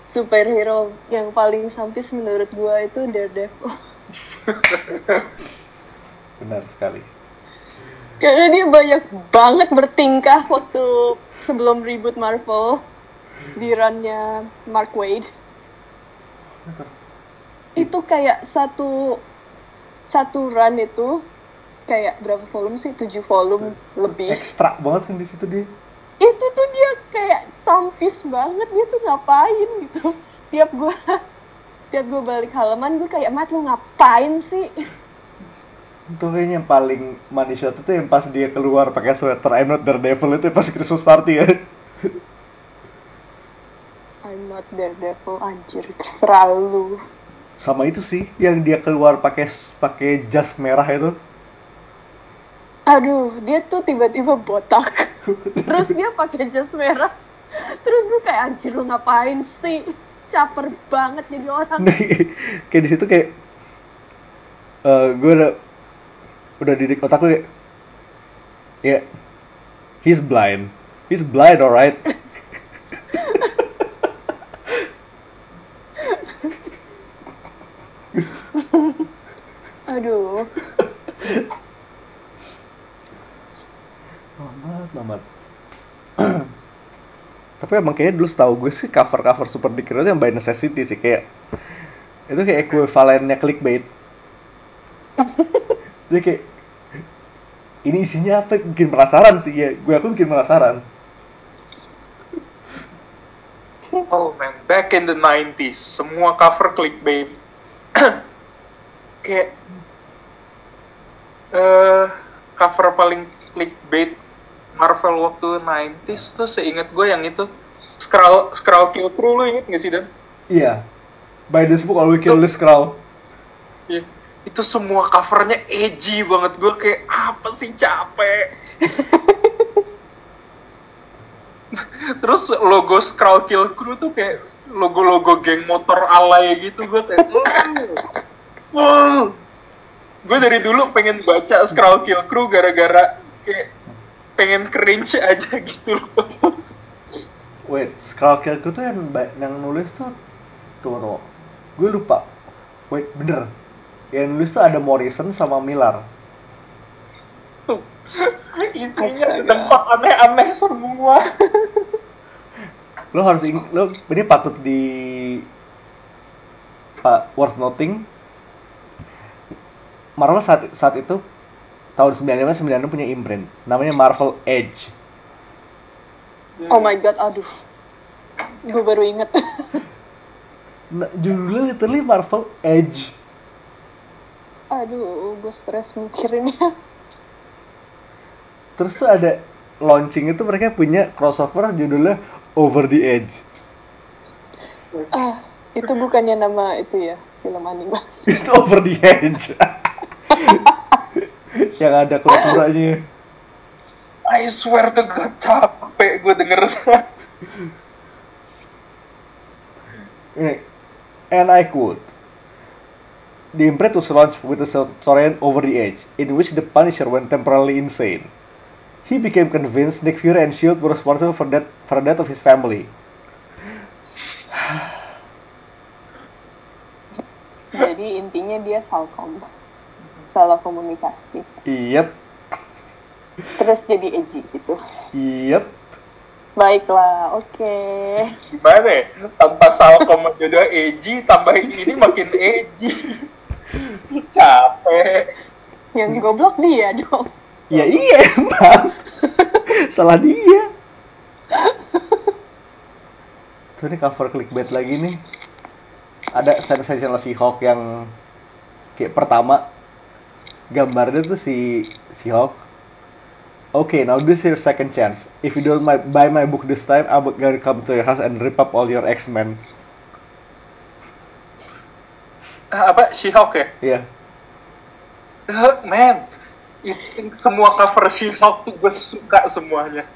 superhero yang paling sampis menurut gua itu Daredevil. Benar sekali. Karena dia banyak banget bertingkah waktu sebelum reboot Marvel. Di runnya Mark Wade itu kayak satu satu run itu kayak berapa volume sih? Tujuh volume lebih. Ekstra banget kan di situ dia. itu tuh dia kayak stampis banget. Dia tuh ngapain gitu? Tiap gua tiap gua balik halaman gue kayak mat lu ngapain sih? Itu kayaknya yang paling shot itu yang pas dia keluar pakai sweater. I'm not Daredevil itu pas Christmas party ya. I'm not daredevil anjir terserah lu. Sama itu sih yang dia keluar pakai pakai jas merah itu. aduh dia tuh tiba-tiba botak. Terus dia pakai jas merah. Terus gue kayak anjir lu ngapain sih? Caper banget jadi orang. Nah, kayak di situ kayak eh gue udah udah didik otak gue kayak ya he's blind. He's blind alright Tapi emang kayaknya dulu setahu gue sih cover-cover Super Dick itu yang by necessity sih kayak itu kayak equivalennya clickbait. Jadi kayak ini isinya apa? Bikin penasaran sih ya. Gue aku bikin penasaran. Oh man, back in the 90s, semua cover clickbait. Kayak eh cover paling clickbait Marvel waktu 90s tuh seingat gue yang itu Skrull Skrull Kill Crew lu inget gak sih Dan? Iya. By this book, all we kill this crowd. Iya. Itu semua covernya edgy banget gue kayak apa sih capek. Terus logo Skrull Kill Crew tuh kayak logo-logo geng motor alay gitu gue kayak "Mm, wow. Gue dari dulu pengen baca Skrull Kill Crew gara-gara kayak pengen cringe aja gitu loh. Wait, Kill Crew tuh yang, yang nulis tuh tunggu. Gue lupa. Wait, bener. Yang nulis tuh ada Morrison sama Miller. Isinya Astaga. tempat aneh-aneh semua. lo harus ing lo ini patut di pak worth noting Marvel saat saat itu tahun 95 96 punya imprint. Namanya Marvel Edge. Oh my god aduh. Gue baru inget. Nah, judulnya literally Marvel Edge. Aduh gue stres mikirinnya. Terus tuh ada launching itu mereka punya crossover judulnya Over the Edge. Ah itu bukannya nama itu ya film animasi? Itu Over the Edge yang ada crossovernya I swear to God capek gue denger. And I quote, The imprint was launched with a storyline over the edge, in which the Punisher went temporarily insane. He became convinced Nick Fury and S.H.I.E.L.D. were responsible for that for the death of his family. jadi intinya dia salkom salah komunikasi Yep, terus jadi edgy gitu yep. baiklah oke Gimana ya? Tanpa Salcom aja udah edgy, tambahin ini makin edgy. capek. yang goblok dia dong Ya iya emang. Salah dia. Tuh ini cover clickbait lagi nih. Ada sensational She-Hulk yang kayak pertama gambarnya tuh si She-Hulk. Okay, now this is your second chance. If you don't my, buy my book this time, I'm gonna come to your house and rip up all your X-Men. Ah, Apa? She-Hulk ya? Iya. Eh, man, itu semua cover She-Hulk tuh gue suka semuanya.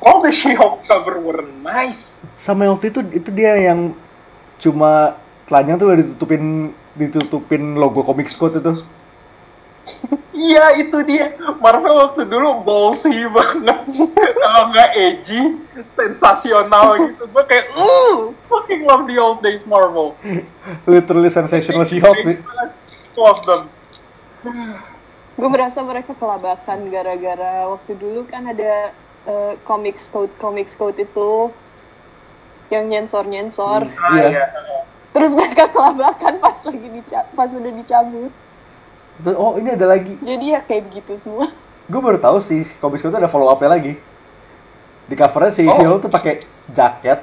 All the She-Hulk cover were nice. Sama yang waktu itu itu dia yang cuma telanjang tuh udah ditutupin ditutupin logo comic Code itu. Iya itu dia. Marvel waktu dulu ballsy banget. Kalau nggak edgy, sensasional gitu. Gue kayak, uh, fucking love the old days Marvel. Literally sensational She-Hulk sih. Love them. gue merasa mereka kelabakan gara-gara waktu dulu kan ada eh, comics code comics code itu yang nyensor-nyensor. Ah, Iya. iya. Terus mereka kelabakan pas lagi dica pas udah dicabut. Terus, oh ini ada lagi Jadi ya kayak begitu semua. gue baru tahu sih Comics itu ada follow up lagi di covernya si Oh. Tuh pakai jaket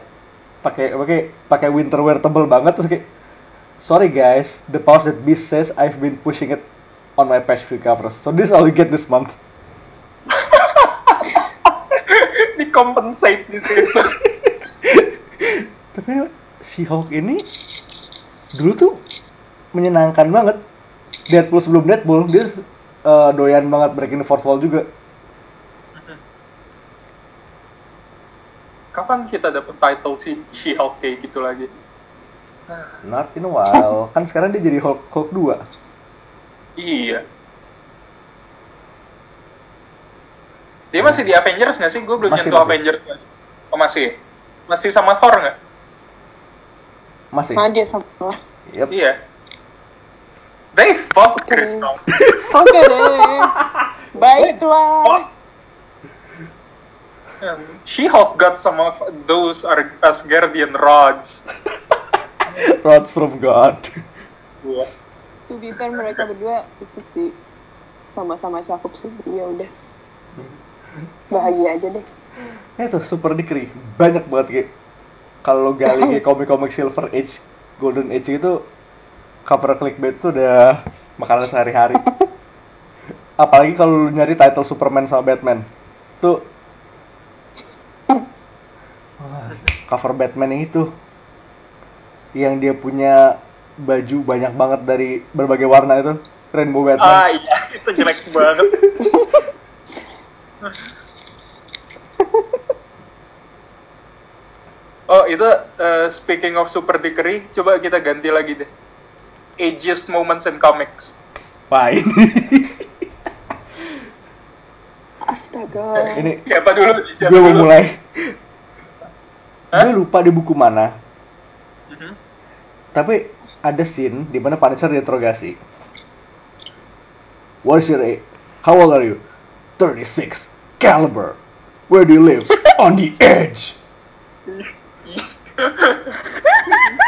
pakai pakai pakai winter wear tebel banget terus kayak sorry guys the powers that beast says I've been pushing it on my past few covers so this is all you get this month Di compensate di situ. tapi si Hulk ini dulu tuh menyenangkan banget Deadpool sebelum Deadpool dia eh, doyan banget breaking the fourth wall juga Kapan kita dapet title si She-Hulk kayak gitu lagi? not in a while kan sekarang dia jadi Hulk Hulk 2 Iya. Dia masih di Avengers nggak sih? Gue belum Masih, nyentuh masih. Avengers. Oh masih? Masih sama Thor nggak? masih dia sama. Yep. Iya. They fucked Crystal. Oke deh. Baiklah. Um, She-Hulk got some of those Ar- Asgardian rods. Rods from God Gua. To be fair mereka berdua itu sih sama-sama cakep sih. Ya udah. Bahagia aja deh. itu super dikri banyak banget kayak kalau gali kayak komik-komik Silver Age Golden Age itu cover clickbait tuh udah makanan sehari-hari. Apalagi kalau lu nyari title Superman sama Batman. Tuh. Wah, cover Batman yang itu. Yang dia punya baju banyak banget dari berbagai warna itu. Rainbow Batman. Ah iya, itu jelek banget. oh itu uh, speaking of super dickery, coba kita ganti lagi deh. Ageist moments in comics. Wah ini Astaga. ini Siapa dulu? Siapa gue mau dulu? mulai Hah? gue lupa di buku mana Mhm. tapi ada scene di mana Punisher diinterogasi What is your age? How old are you? 36 Caliber Where do you live? On the edge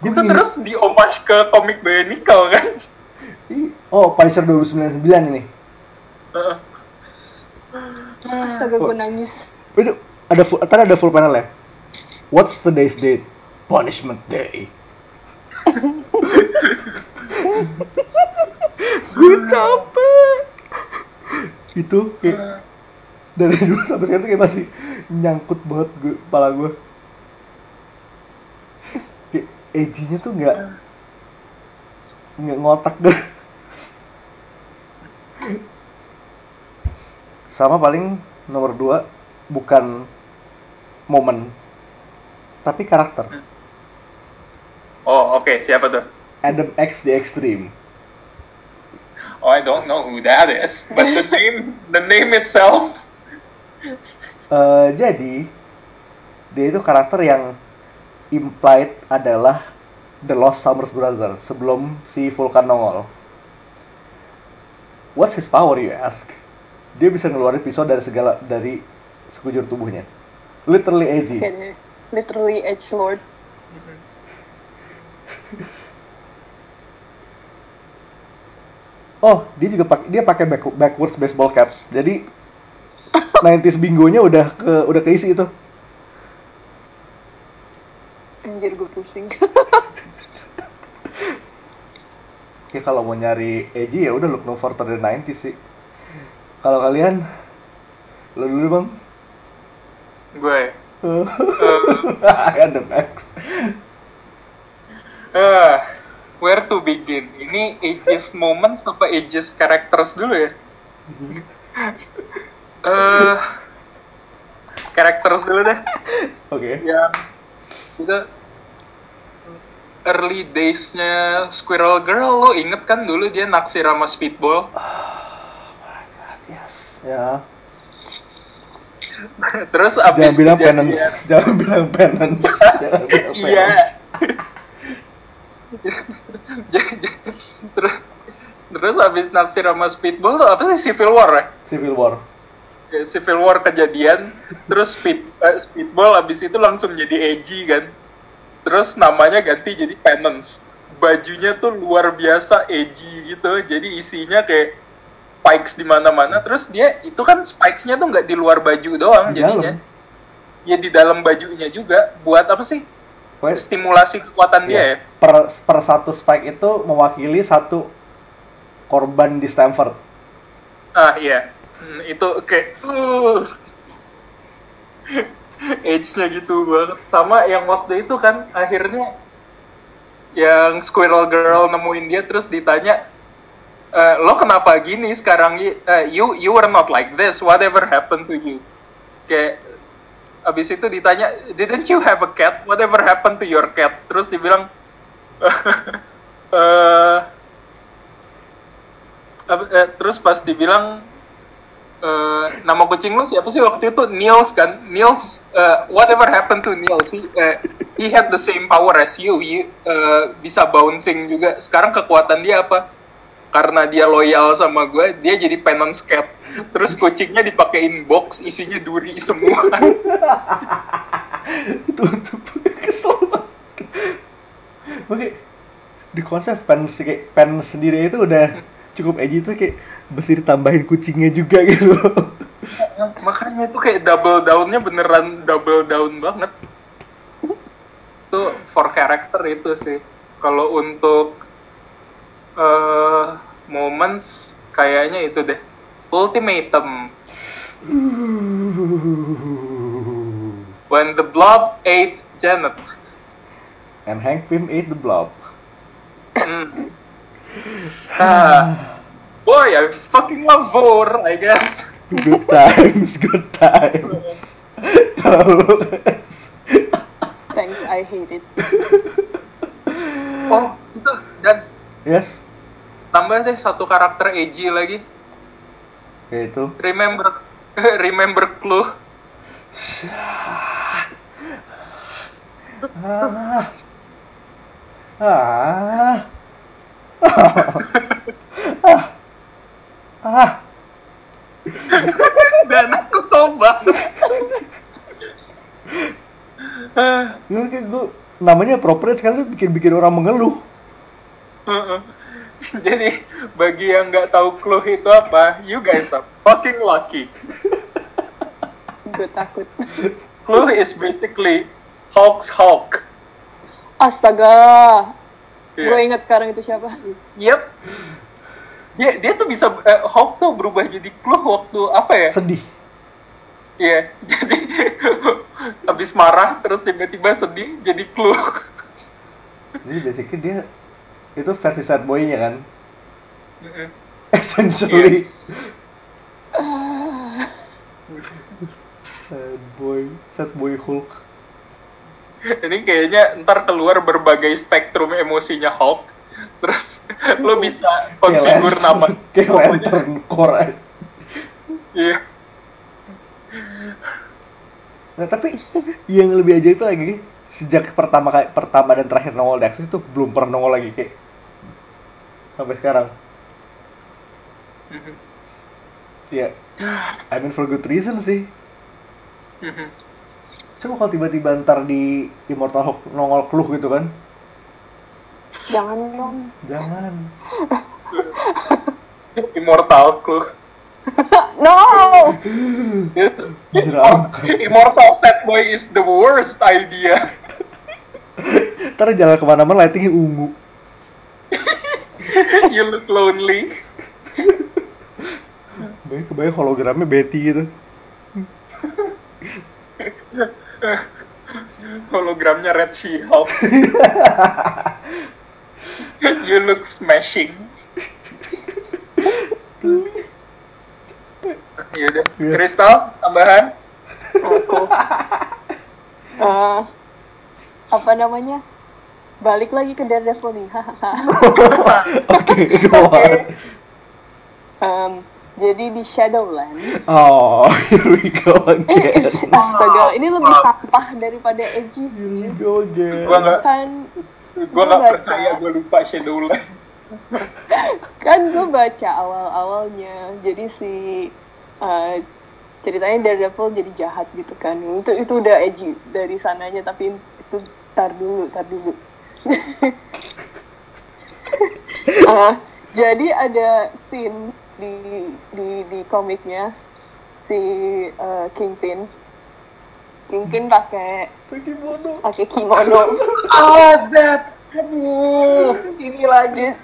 Gua Itu terus di homage ke komik Bionicle kan? Ih, Oh Punisher 2099 ini Heeh. Astaga gue nangis. Itu ada full, ntar ada full panel ya What's today's date? Punishment Day gue capek itu kayak dari dulu sampai sekarang tuh kayak masih nyangkut banget gue kepala gue edgy-nya tuh nggak nggak ngotak deh sama paling nomor dua bukan momen tapi karakter Oh oke, siapa tuh? Adam X the Extreme Oh I don't know who that is, but the name, the name itself. Eh, jadi dia itu karakter yang implied adalah The Lost Summers Brother sebelum si Vulcan nongol. What's his power you ask? Dia bisa ngeluarin pisau dari segala dari sekujur tubuhnya. Literally edgy. Literally edge lord. Oh, dia juga pakai dia pakai back, backwards baseball cap. Jadi 90s bingonya udah ke udah keisi itu. Anjir gue pusing. Ya kalau mau nyari edgy ya udah look no further than 90s sih. Kalau kalian lo dulu bang. Gue. Ada Max. Eh, where to begin? Ini ageist moments apa ageist characters dulu ya? Eh, characters dulu deh. Oke. Yang itu early days-nya Squirrel Girl lo inget kan dulu dia naksir sama Speedball? Yes. Ya. Terus Jangan abis bilang kejadian- penance. Jangan bilang penance. Jangan bilang Iya. penance. J- terus terus abis naksir sama Speedball tuh apa sih Civil War ya? Civil War. Ya, Civil War kejadian, terus speed eh, speedball abis itu langsung jadi edgy kan. Terus namanya ganti jadi penance. Bajunya tuh luar biasa edgy gitu. Jadi isinya kayak spikes di mana-mana. Terus dia itu kan spikesnya tuh nggak di luar baju doang Di jadinya. dalam. Ya di dalam bajunya juga. Buat apa sih? Pokoknya, Stimulasi kekuatan dia ya, ya. per, per satu spike itu mewakili satu korban di Stanford. Ah iya, Hmm, itu kayak uh, age-nya gitu banget. Sama yang waktu itu kan akhirnya yang Squirrel Girl nemuin dia terus ditanya "Eh, lo kenapa gini sekarang? Eh, you you were not like this. Whatever happened to you? Kayak abis itu ditanya didn't you have a cat? Whatever happened to your cat? Terus dibilang eh, terus pas dibilang eh, nama kucing lu siapa sih waktu itu? Niels kan? Niels eh, whatever happened to Niels he, eh, he had the same power as you. He, eh, bisa bouncing juga. Sekarang kekuatan dia apa? Karena dia loyal sama gue dia jadi penance cat terus kucingnya dipakein box isinya duri semua. Kesel banget. Oke, di konsep pen sendiri itu udah cukup edgy tuh kayak mesti ditambahin kucingnya juga gitu. makanya itu kayak double downnya beneran double down banget. Itu for character itu sih. Kalau untuk eh moments kayaknya itu deh. Ultimatum. When the blob ate Janet. And Hank Pym ate the blob. Ah, boy I fucking love Vor I guess. Good times, good times. Thanks, I hate it. oh itu dan yes, tambah deh satu karakter edgy lagi. Yaitu? Remember remember clue. Ah. Ah. Ah. Ah dan aku banget Ah, Lu gue namanya appropriate sekali bikin-bikin orang mengeluh. uh-uh. jadi bagi yang nggak tahu clue itu apa you guys are fucking lucky Gue takut. clue is basically Hulk's Hulk Astaga. Iya. Gue ingat sekarang itu siapa. yep dia dia tuh bisa eh, Hulk tuh berubah jadi clue waktu apa ya Sedih. Iya, jadi habis marah terus tiba-tiba sedih jadi clue. Jadi basically dia itu versi sad boy-nya kan. Mm-mm. Essentially. sad boy, sad boy Hulk. Ini kayaknya ntar keluar berbagai spektrum emosinya Hulk. Terus lo bisa konfigur nama. Kayak lantern core. Iya. Nah tapi yang lebih aja itu lagi sejak pertama kali pertama dan terakhir nongol di Axis itu belum pernah nongol lagi kayak sampai sekarang. Mhm. Ya, I mean for good reason sih. Mhm. Coba kalau tiba-tiba ntar di Immortal Hulk nongol clue gitu kan? Jangan dong. Jangan. Immortal clue. No! Immortal Fat Boy is the worst idea. Ntar jalan ke mana-mana lightingnya ungu. you look lonely. Baik kebayang hologramnya Betty gitu. Hologramnya Red She-Hulk. you look smashing. Yaudah, Iya. Kristal, tambahan? Aku. Eh, apa namanya? Balik lagi ke Daredevil nih. hahaha. Oke, go on. Em, jadi di Shadowland. Oh, here we go again. Astaga, ini lebih sampah daripada edgy Here sih. we go again. Gua nggak baca. percaya, gua lupa Shadowland. kan gue baca awal-awalnya jadi si uh, ceritanya Daredevil jadi jahat gitu kan itu itu udah edgy dari sananya tapi itu tar dulu tar dulu Ah, jadi ada scene di di di komiknya si eh, Kingpin Kingpin pakai Kimono. pakai kimono that. Aduh, ini lagi.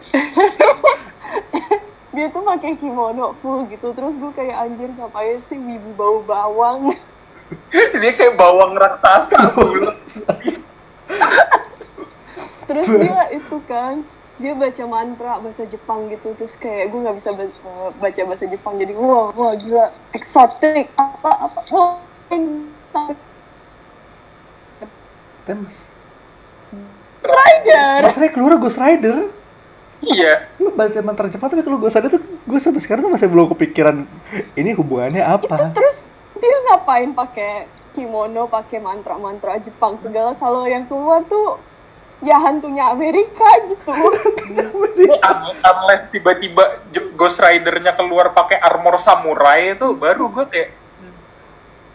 dia tuh pakai kimono full gitu terus gue kayak anjir ngapain sih wibu bau bawang Dia kayak bawang raksasa bulat. terus dia itu kan dia baca mantra bahasa Jepang gitu terus kayak gue nggak bisa eh, baca bahasa Jepang jadi wah wah gila exotic apa apa wah Temas. Strider Masalahnya keluar Ghost Rider. Iya. Lu mantra Jepang tapi kalau Ghost Rider tuh gue sampai sekarang tuh masih belum kepikiran ini hubungannya apa. terus dia ngapain pakai kimono pakai mantra-mantra Jepang segala kalau yang keluar tuh ya hantunya Amerika gitu unless tiba-tiba Ghost Rider-nya keluar pakai armor samurai itu baru gue kayak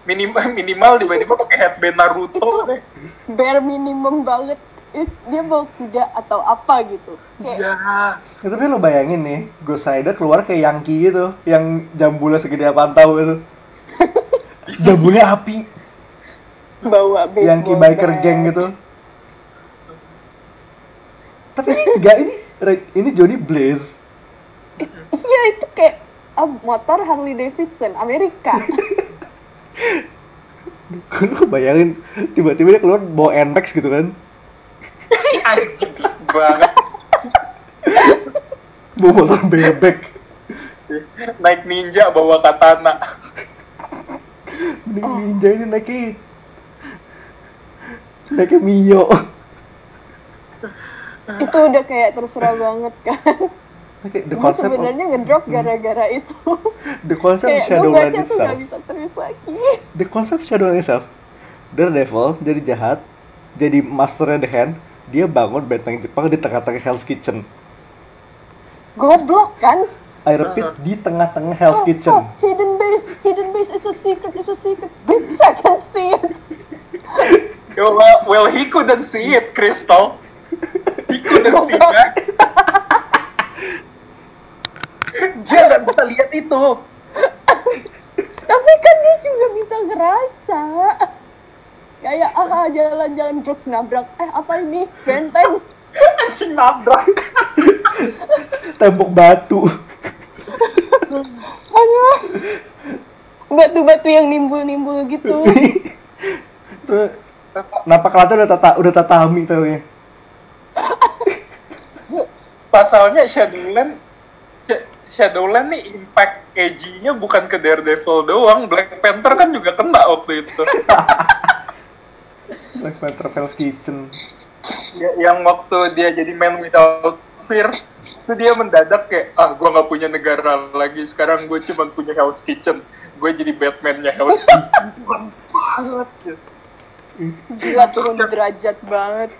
minimal minimal tiba-tiba pakai headband Naruto deh. bare minimum banget dia bawa kuda atau apa gitu kayak Iya. Ya, tapi lo bayangin nih, Ghost Rider keluar kayak Yankee gitu, yang jambulnya segede pantau itu. Jambulnya api, bawa baseball Yankee biker bat. gang gitu. Tapi enggak ini ini Johnny Blaze. iya itu kayak ah, motor Harley Davidson Amerika Lu bayangin tiba-tiba dia keluar bawa NMAX gitu kan. Anjing banget. Bawa motor bebek. Naik ninja bawa katana. Mending ninja ini naiknya naiknya Mio. itu udah kayak terserah banget kan Kayak the gue concept of, sebenarnya ngedrop gara-gara itu the concept kayak gue tuh itself. gak bisa serius lagi The concept Shadowland itself. Daredevil jadi jahat, jadi masternya the hand, dia bangun benteng Jepang di tengah-tengah Hell's Kitchen. goblok kan I repeat, di tengah-tengah Hell's Oh, Kitchen. oh, hidden base, hidden base, it's a secret, it's a secret. Bitch, I can see it. Yo, well, well, he couldn't see it, Crystal. He couldn't see that. Dia nggak bisa lihat itu. Tapi kan dia juga bisa ngerasa. Kayak ah jalan-jalan truk nabrak. Eh apa ini? Benteng. Anjing nabrak. Tembok batu. Aduh. Batu-batu yang nimbul-nimbul gitu. Tuh, napak lantai udah tata udah tatami tau ya. Pasalnya Shadowland Sh- Shadowland nih impact edgy-nya bukan ke Daredevil doang, Black Panther kan juga kena waktu itu. Black Panther Hell's Kitchen. Ya, yang waktu dia jadi man without fear, itu dia mendadak kayak, ah gue nggak punya negara lagi, sekarang gue cuma punya Hell's Kitchen. Gue jadi Batman-nya Hell's Kitchen. Banget. gitu. Gila turun derajat banget.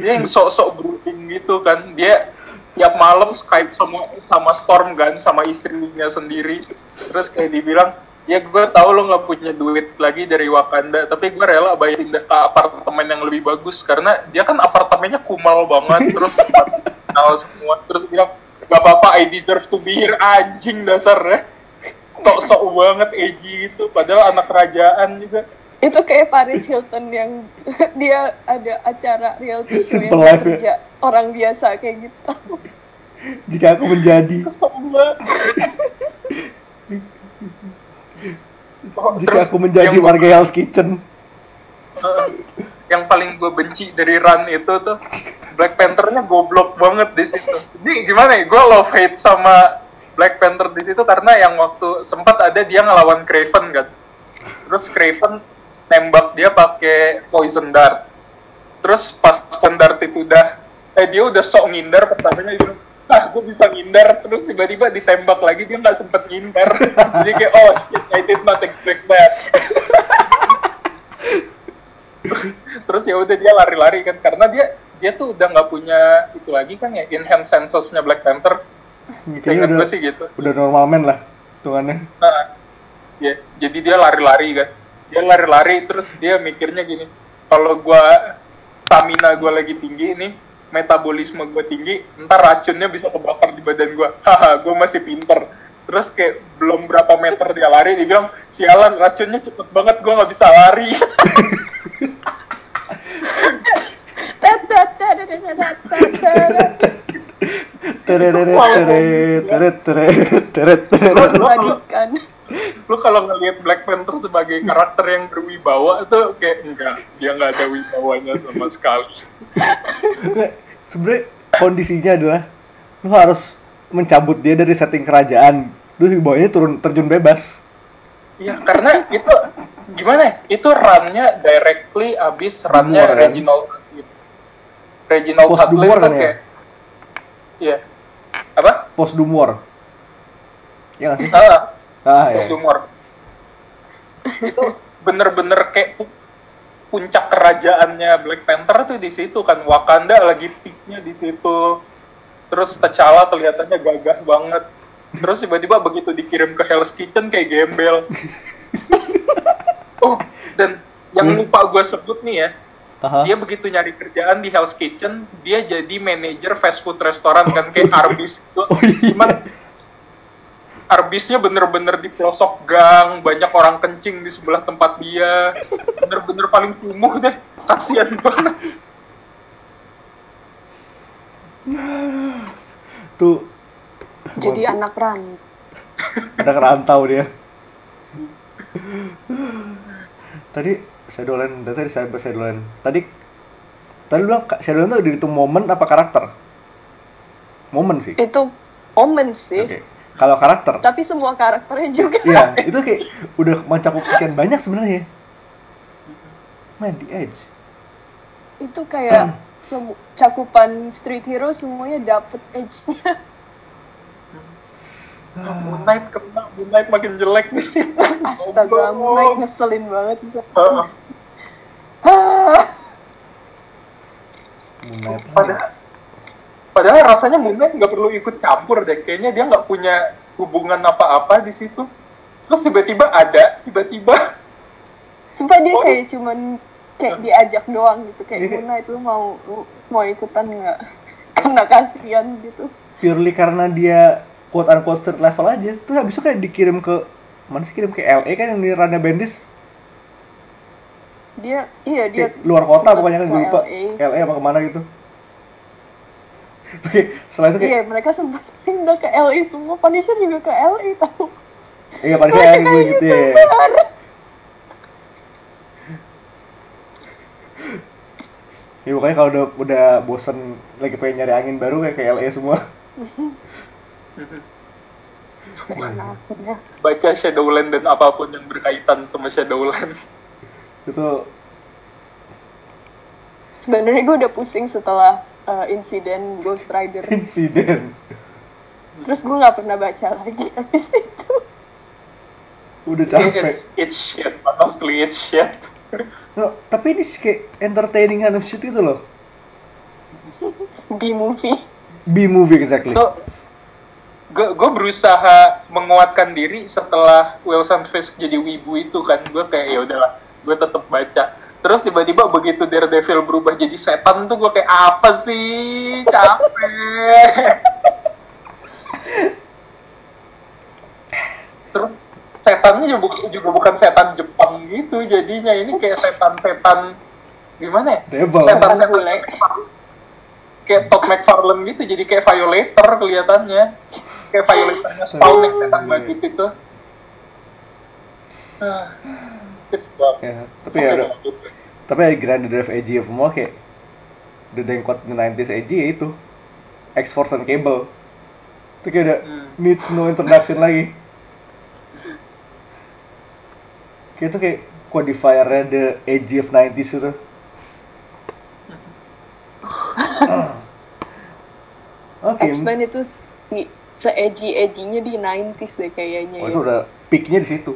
Dia yang sok-sok brooding gitu kan, dia tiap malam Skype sama sama Storm kan, sama istrinya sendiri. Terus kayak dibilang, ya gue tahu lo nggak punya duit lagi dari Wakanda, tapi gue rela bayar pindah ke apartemen yang lebih bagus karena dia kan apartemennya kumal banget, terus kenal semua, terus bilang gak apa-apa, I deserve to be here, anjing dasarnya. Sok-sok banget edgy gitu, padahal anak kerajaan juga. Itu kayak Paris Hilton yang dia ada acara reality show yang life ya. kerja orang biasa kayak gitu. Jika aku menjadi. Oh, jika terus aku menjadi yang- warga Hell's Kitchen. Uh, yang paling gue benci dari run itu tuh Black Panther-nya goblok banget di situ. Jadi gimana ya? Gue love hate sama Black Panther di situ karena yang waktu sempat ada dia ngelawan Craven kan. Terus Craven nembak dia pakai poison dart. Terus pas poison dart itu udah eh dia udah sok ngindar pertamanya bilang, ah gue bisa ngindar. Terus tiba-tiba ditembak lagi dia nggak sempet ngindar. Jadi kayak oh shit I did not expect that. Terus ya udah dia lari-lari kan karena dia dia tuh udah nggak punya itu lagi kan ya enhanced senses-nya Black Panther. Kayaknya udah, gue sih gitu. udah normal man lah, hitungannya. nah ya jadi dia lari-lari kan dia lari-lari terus dia mikirnya gini kalau gua stamina gua lagi tinggi nih metabolisme gua tinggi ntar racunnya bisa kebakar di badan gua. Haha gua masih pinter. Terus kayak belum berapa meter dia lari dia bilang sialan racunnya cepet banget gua nggak bisa lari Teret teret teret teret teret lu kalau ngelihat Black Panther sebagai karakter yang berwibawa itu kayak enggak dia nggak ada wibawanya sama sekali Sebenarnya kondisinya adalah lu harus mencabut dia dari setting kerajaan. Terus bawahnya turun terjun bebas. Iya, karena itu gimana ya? Itu run-nya directly abis run-nya kan? Reginald Reginald Hudlin Dumor tuh kan ya? kayak Iya. Apa? Post Doom War. Ya nggak sih? Ah, Ah ya. post humor. itu bener-bener kayak pu- puncak kerajaannya Black Panther tuh di situ kan Wakanda lagi peaknya di situ terus T'Challa kelihatannya gagah banget terus tiba-tiba begitu dikirim ke Hell's Kitchen kayak gembel oh dan yang lupa gue sebut nih ya Aha. dia begitu nyari kerjaan di Hell's Kitchen dia jadi manajer fast food restoran kan kayak Arby's gitu Oh iya. cuman Arbisnya bener-bener di pelosok gang, banyak orang kencing di sebelah tempat dia, bener-bener paling kumuh deh, kasihan banget. Tuh Jadi anak ran. ada kerantau dia. Tadi Shadowland, tadi saya Shadowland. Tadi tadi lu bilang Shadowland tuh dihitung momen apa karakter? Momen sih. Itu momen sih. Oke. Kalau karakter, Tapi semua karakternya juga. Iya, itu kayak udah mencakup sekian banyak sebenarnya. Man, The Edge. Itu kayak semu- cakupan street hero semuanya dapet edge-nya. Moon Knight kena, Moon Knight makin jelek di sini. Astaga, Moon Knight ngeselin banget bisa. Heeh. Moon Knight. Padahal, padahal rasanya Moon Knight nggak perlu ikut campur deh. Kayaknya dia nggak punya hubungan apa-apa di situ. Terus tiba-tiba ada, tiba-tiba Sumpah dia Oh. kayak cuman kayak diajak doang gitu. Kayak Iya. Moon Knight lu mau lu mau ikutan nggak? Karena kasihan gitu. Purely karena dia quote unquote street level aja. Terus habis itu kayak dikirim ke mana sih kirim ke LA kan yang di Rana Bendis Dia iya dia Kayak luar kota pokoknya kan gue lupa LA. LA apa ke mana gitu Oke, setelah itu kayak Iya, mereka sempat pindah ke LA semua. Punisher juga ke LA tahu. iya pada saya gue gitu ya ya pokoknya kalau udah udah bosen lagi pengen nyari angin baru kayak ke LA semua Seenaknya. baca Shadowland dan apa pun yang berkaitan sama Shadowland. itu Sebenarnya gue udah pusing setelah uh, insiden Ghost Rider. insiden Terus gue nggak pernah baca lagi habis itu. udah capek It's, it's shit, honestly it's shit. No, tapi ini sih kayak entertaining kind of shit itu loh B movie. B movie exactly Itu gue berusaha menguatkan diri setelah Wilson Fisk jadi wibu itu kan. Gue kayak ya udahlah gue tetap baca. Terus tiba-tiba begitu Daredevil berubah jadi setan tuh gue kayak apa sih? Capek. Terus setannya juga, juga bukan setan Jepang gitu jadinya. Ini kayak setan-setan gimana ya? Setan-setan. Kayak Todd McFarlane gitu jadi kayak Violator kelihatannya. Kayak Violatornya Spawn yang setan badut itu. Ah, it's ya, tapi ya udah. Tapi ya Grand Drive Edgy of semua kayak the dengkot the 90s Edgy ya itu. X-Force and Cable. Itu kayak udah Hmm. needs no introduction lagi. Kayak itu kayak qualifiernya the Edgy of 90s itu Oke, X-Men itu si, se-edgy-edgy-nya di 90s deh kayaknya oh, ya. itu udah peaknya di situ.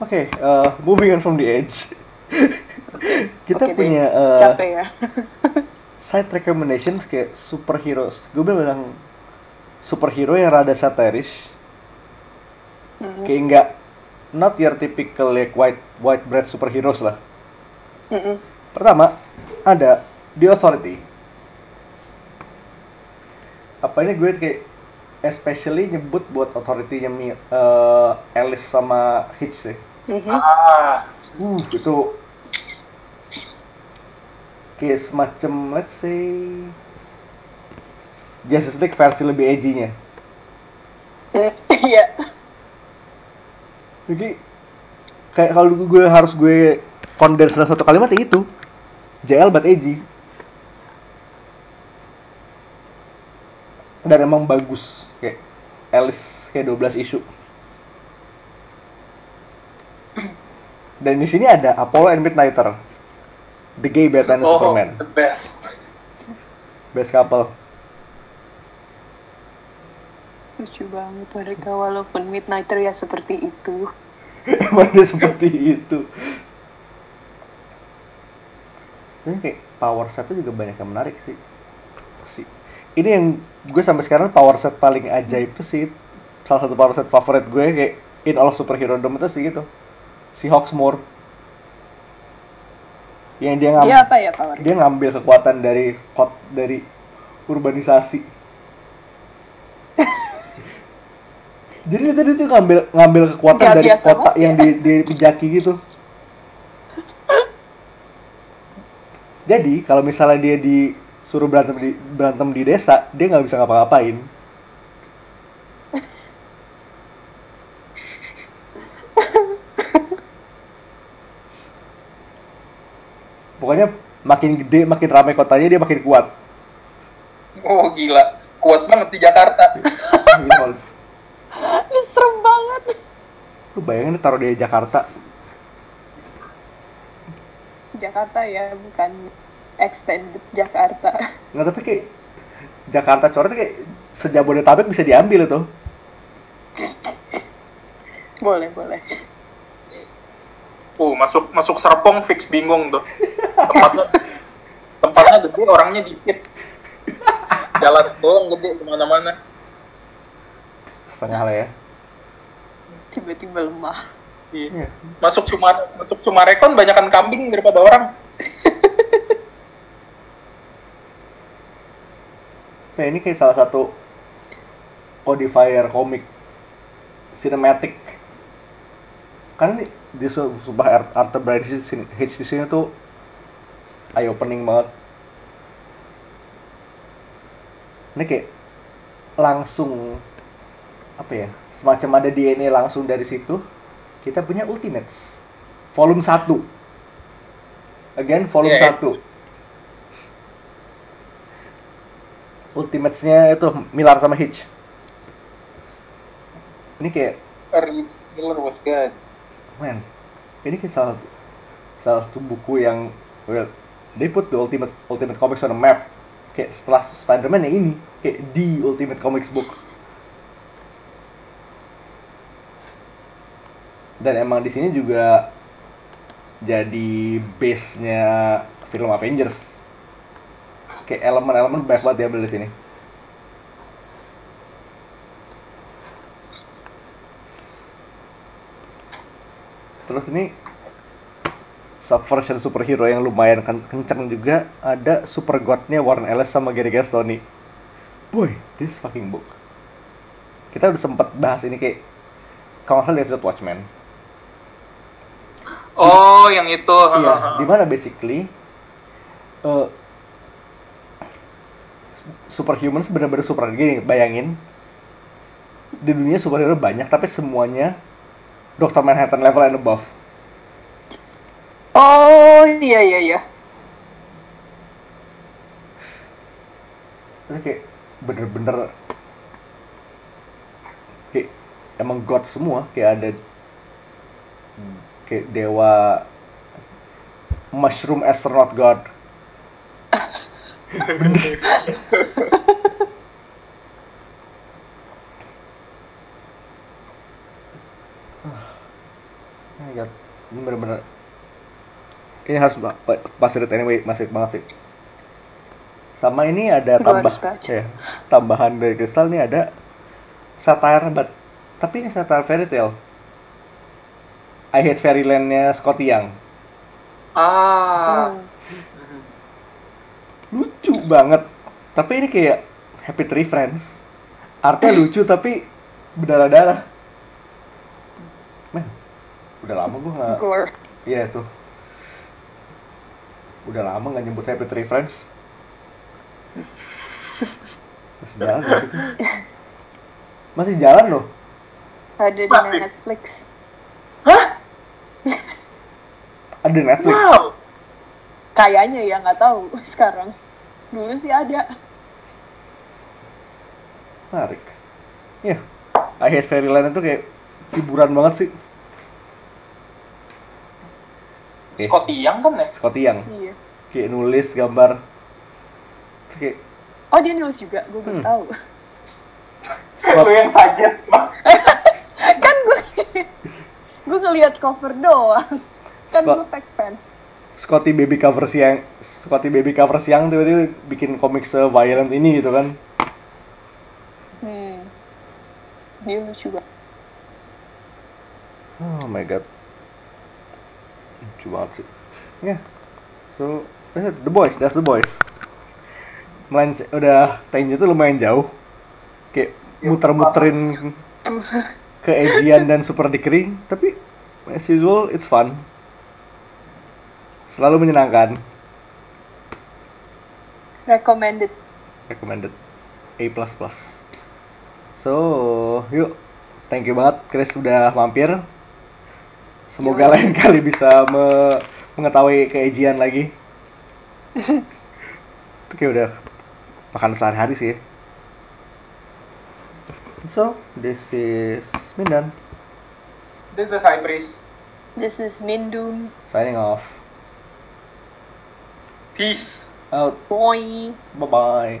Oke, uh, moving on from the edge. Kita deh, punya uh, capek ya. side recommendations kayak superhero. Gue bilang superhero yang rada satiris. Hmm. Kayak nggak not your typical like white white bread superheroes lah. Mm-mm. Pertama ada The Authority. Apa ini gue kayak especially nyebut buat authority-nya eh, Alice sama Hitch sih. Mhm. Ah, Uh, itu kayak semacam let's say Justice League versi lebih edgy-nya. Iya. Jadi kayak kalau gue harus gue condense dalam satu kalimat ya itu JL but edgy. Dan emang bagus kayak Alice kayak 12 isu. Dan di sini ada Apollo and Midnighter. The gay Batman and oh, Superman. the best. Best couple. Lucu banget mereka walaupun Midnighter ya seperti itu. Emang dia seperti itu. Ini kayak power setnya juga banyak yang menarik sih. sih. Ini yang gue sampai sekarang power set paling ajaib tuh sih salah satu power set favorit gue kayak in all of superhero dom itu sih gitu. Si Hawksmoor. Yang dia ngambil Dia apa ya power? dia ngambil kekuatan dari kot dari urbanisasi. Jadi tadi tuh ngambil ngambil kekuatan Gak dari kota banget yang ya. di di dijaki gitu. Jadi kalau misalnya dia disuruh berantem di berantem di desa, dia nggak bisa ngapa-ngapain. Pokoknya makin gede, makin ramai kotanya dia makin kuat. Oh gila, kuat banget di Jakarta. Ini serem banget. Lu bayangin taruh di Jakarta, Jakarta ya, bukan extended Jakarta. nggak tapi kayak Jakarta coret kayak sejabodetabek bisa diambil itu. boleh, boleh. Oh masuk masuk Serpong fix bingung tuh. Tempatnya tempatnya gede, orangnya dikit. Jalan doang gede ke mana-mana. Setengah lah ya. Tiba-tiba lemah. Iya. Masuk Sumar masuk Sumarekon banyakan kambing daripada orang. Nah ini kayak salah satu codifier komik cinematic. Kan ini di su- sumpah Ar- Arthur Bryant di sini, Hitch di sini tuh eye opening banget. Ini kayak langsung apa ya semacam ada DNA langsung dari situ kita punya Ultimates volume 1 again volume Iya, 1 Ultimates-nya itu Miller sama Hitch. Ini kayak Early Miller was good. man ini kayak salah salah satu buku yang well they put the ultimate ultimate comics on a map. Kayak setelah Spider-Man ya ini kayak the ultimate comics book. Dan emang di sini juga jadi base-nya film Avengers kayak elemen-elemen banyak banget diambil di sini. Terus ini subversion superhero yang lumayan ken- kenceng juga. Ada super godnya Warren Ellis sama Gary Gastoni. Boy this fucking book. Kita udah sempet bahas ini kayak kalau nggak salah episode Watchmen. Oh, yang itu. Iya, di mana basically uh, superhumans benar-benar super gini, bayangin di dunia superhero banyak tapi semuanya Dr. Manhattan level and above. Oh, iya, iya, iya. Ini kayak bener-bener kayak emang god semua kayak ada kayak dewa mushroom astronaut god. Oh ini bener-bener ini harus pasti read anyway masih banget sih sama ini ada tambah ya, tambahan dari kristal nih ada satire but tapi ini satire fairy tale I Hate Fairyland-nya Scotty Young. Ah. Hmm. Lucu banget. Tapi ini kayak Happy Tree Friends. Artnya lucu tapi berdarah-darah. Men, udah lama gue nggak. Iya tuh. Udah lama nggak nyebut Happy Tree Friends. Masih jalan nggak sih itu? Masih jalan loh. Ada di Masih. Netflix. Hah? Ada di Netflix. Wow. Kayaknya ya nggak tahu sekarang. Dulu sih ada. Menarik. I Hate Fairyland itu kayak hiburan banget sih. Oke. Scotty Young kan ya? Scotty Young. Iya. Kayak nulis gambar. Terus kayak Oh dia nulis juga, gue baru Hmm. tahu. Lu yang suggest, Bang. kan gue gue ngeliat cover doang. Kan Scott- gue pack pen. Scotty Baby Cover siang Scotty Baby Cover siang tiba-tiba bikin komik se-violent ini gitu kan. Hmm. Dia lucu banget. Oh my god. Lucu banget sih. Ya. So, eh, The Boys, that's The Boys. Melanc udah tanya tuh lumayan jauh. Kayak muter-muterin ke Edgian dan Super Decree, tapi as usual it's fun. Selalu menyenangkan. Recommended. Recommended. A++. So, yuk. Thank you banget Chris udah mampir. Semoga lain kali bisa me- mengetahui keejian lagi. Itu kayak udah makan sehari-hari sih. So, this is Mindan This is Priest. This is Mindun. signing off. Peace. Uh, Out. Boy. Bye bye.